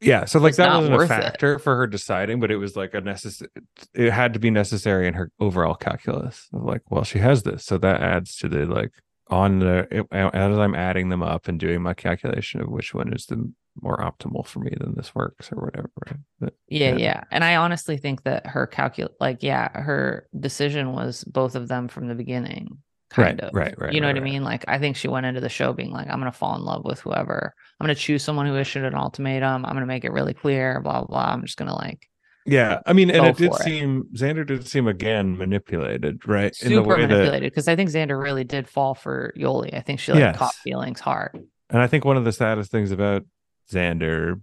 yeah so like that wasn't a factor it. for her deciding but it was like a necessary it had to be necessary in her overall calculus of like well she has this so that adds to the like on the as i'm adding them up and doing my calculation of which one is the more optimal for me than this works or whatever right? But, yeah, yeah, yeah and i honestly think that her calcul like yeah her decision was both of them from the beginning kind right, of. Right, right. You know right, what right. I mean? Like I think she went into the show being like, I'm gonna fall in love with whoever. I'm gonna choose someone who issued an ultimatum. I'm gonna make it really clear, blah blah blah. I'm just gonna like yeah, I mean, and it did seem. Xander did seem again manipulated, right? Super manipulated because I think Xander really did fall for Yoly. I think she like yes. caught feelings hard. And I think one of the saddest things about Xander,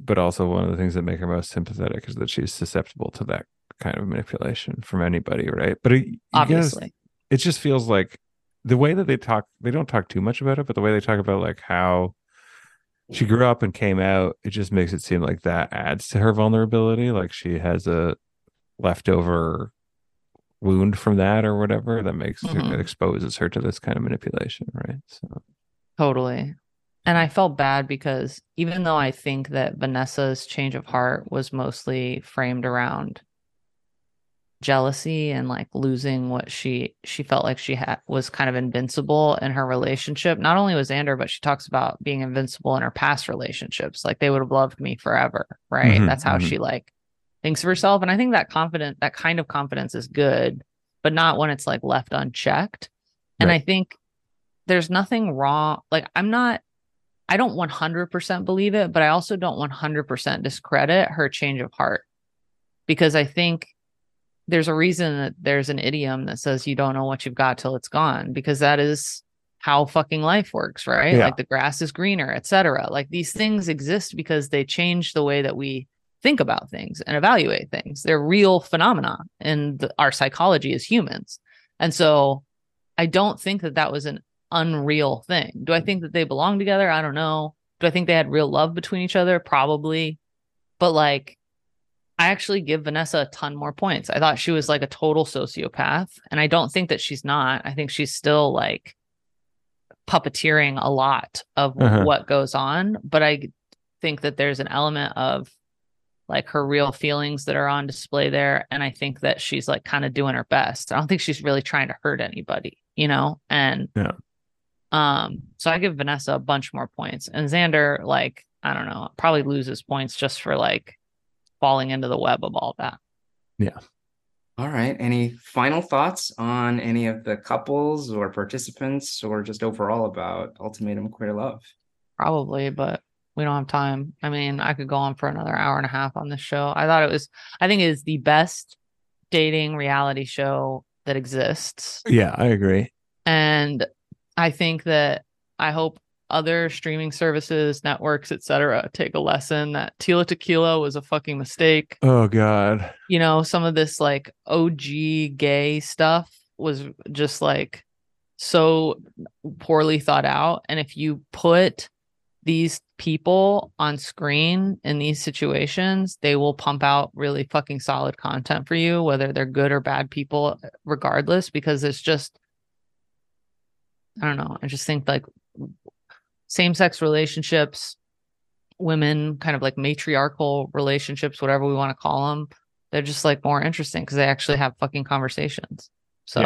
but also one of the things that make her most sympathetic is that she's susceptible to that kind of manipulation from anybody, right? But uh, it, obviously, it just feels like the way that they talk they don't talk too much about it but the way they talk about like how she grew up and came out it just makes it seem like that adds to her vulnerability. Like she has a leftover wound from that or whatever that makes mm-hmm. her that exposes her to this kind of manipulation right? So. Totally. And i felt bad because even though i think that vanessa's change of heart was mostly framed around jealousy and like losing what she she felt like she had was kind of invincible in her relationship. Not only with xander but she talks about being invincible in her past relationships. Like they would have loved me forever right? Mm-hmm, that's how mm-hmm. she like thinks of herself. And i think that confident that kind of confidence is good but not when it's like left unchecked. And right. i think there's nothing wrong like i'm not i don't 100% believe it but i also don't 100% discredit her change of heart. Because i think there's a reason that there's an idiom that says you don't know what you've got till it's gone because that is how fucking life works right? Yeah. like the grass is greener etc like these things exist because they change the way that we think about things and evaluate things. They're real phenomena in the, our psychology as humans. And so i don't think that that was an unreal thing. Do i think that they belong together? I don't know. Do i think they had real love between each other? Probably. But like I actually give Vanessa a ton more points. I thought she was like a total sociopath, and I don't think that she's not. I think she's still like puppeteering a lot of uh-huh. what goes on, but I think that there's an element of like her real feelings that are on display there and I think that she's like kind of doing her best. I don't think she's really trying to hurt anybody, you know? And yeah. Um so I give Vanessa a bunch more points and Xander like I don't know, probably loses points just for like falling into the web of all that. Yeah. All right. Any final thoughts on any of the couples or participants or just overall about Ultimatum Queer Love? Probably, but We don't have time. I mean, I could go on for another hour and a half on this show. I thought it was, I think it is the best dating reality show that exists. Yeah, I agree. And I think that I hope other streaming services, networks, etc., take a lesson that Tila Tequila was a fucking mistake. Oh God. You know, some of this like OG gay stuff was just like so poorly thought out. And if you put these people on screen in these situations, they will pump out really fucking solid content for you, whether they're good or bad people, regardless, because it's just, I don't know. I just think like same sex relationships, women, kind of like matriarchal relationships, whatever we want to call them, they're just like more interesting because they actually have fucking conversations. So,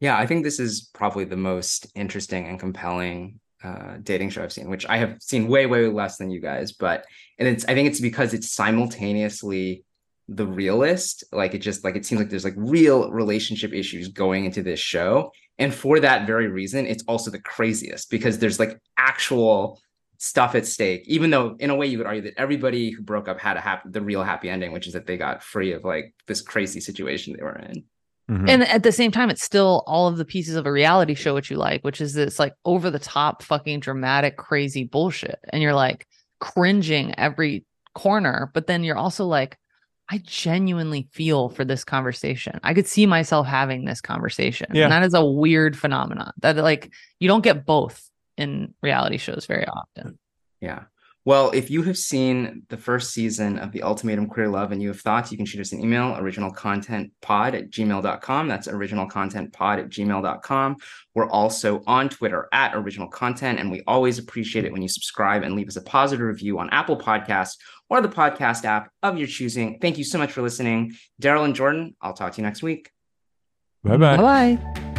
yeah. yeah, I think this is probably the most interesting and compelling uh, dating show I've seen, which I have seen way, way less than you guys. But and it's I think it's because it's simultaneously the realist. Like it just like it seems like there's like real relationship issues going into this show. And for that very reason, it's also the craziest because there's like actual stuff at stake. Even though in a way you could argue that everybody who broke up had a happy the real happy ending, which is that they got free of like this crazy situation they were in. Mm-hmm. And at the same time, it's still all of the pieces of a reality show which you like, which is this like over the top, fucking dramatic, crazy bullshit. And you're like cringing every corner, but then you're also like, I genuinely feel for this conversation. I could see myself having this conversation. Yeah. And that is a weird phenomenon that like you don't get both in reality shows very often. Yeah. Well, if you have seen the first season of The Ultimatum Queer Love and you have thoughts, you can shoot us an email, originalcontentpod at gmail.com. That's originalcontentpod at gmail.com. We're also on Twitter at original content, and we always appreciate it when you subscribe and leave us a positive review on Apple Podcasts or the podcast app of your choosing. Thank you so much for listening. Darrell and Jordan, I'll talk to you next week. Bye bye. Bye bye.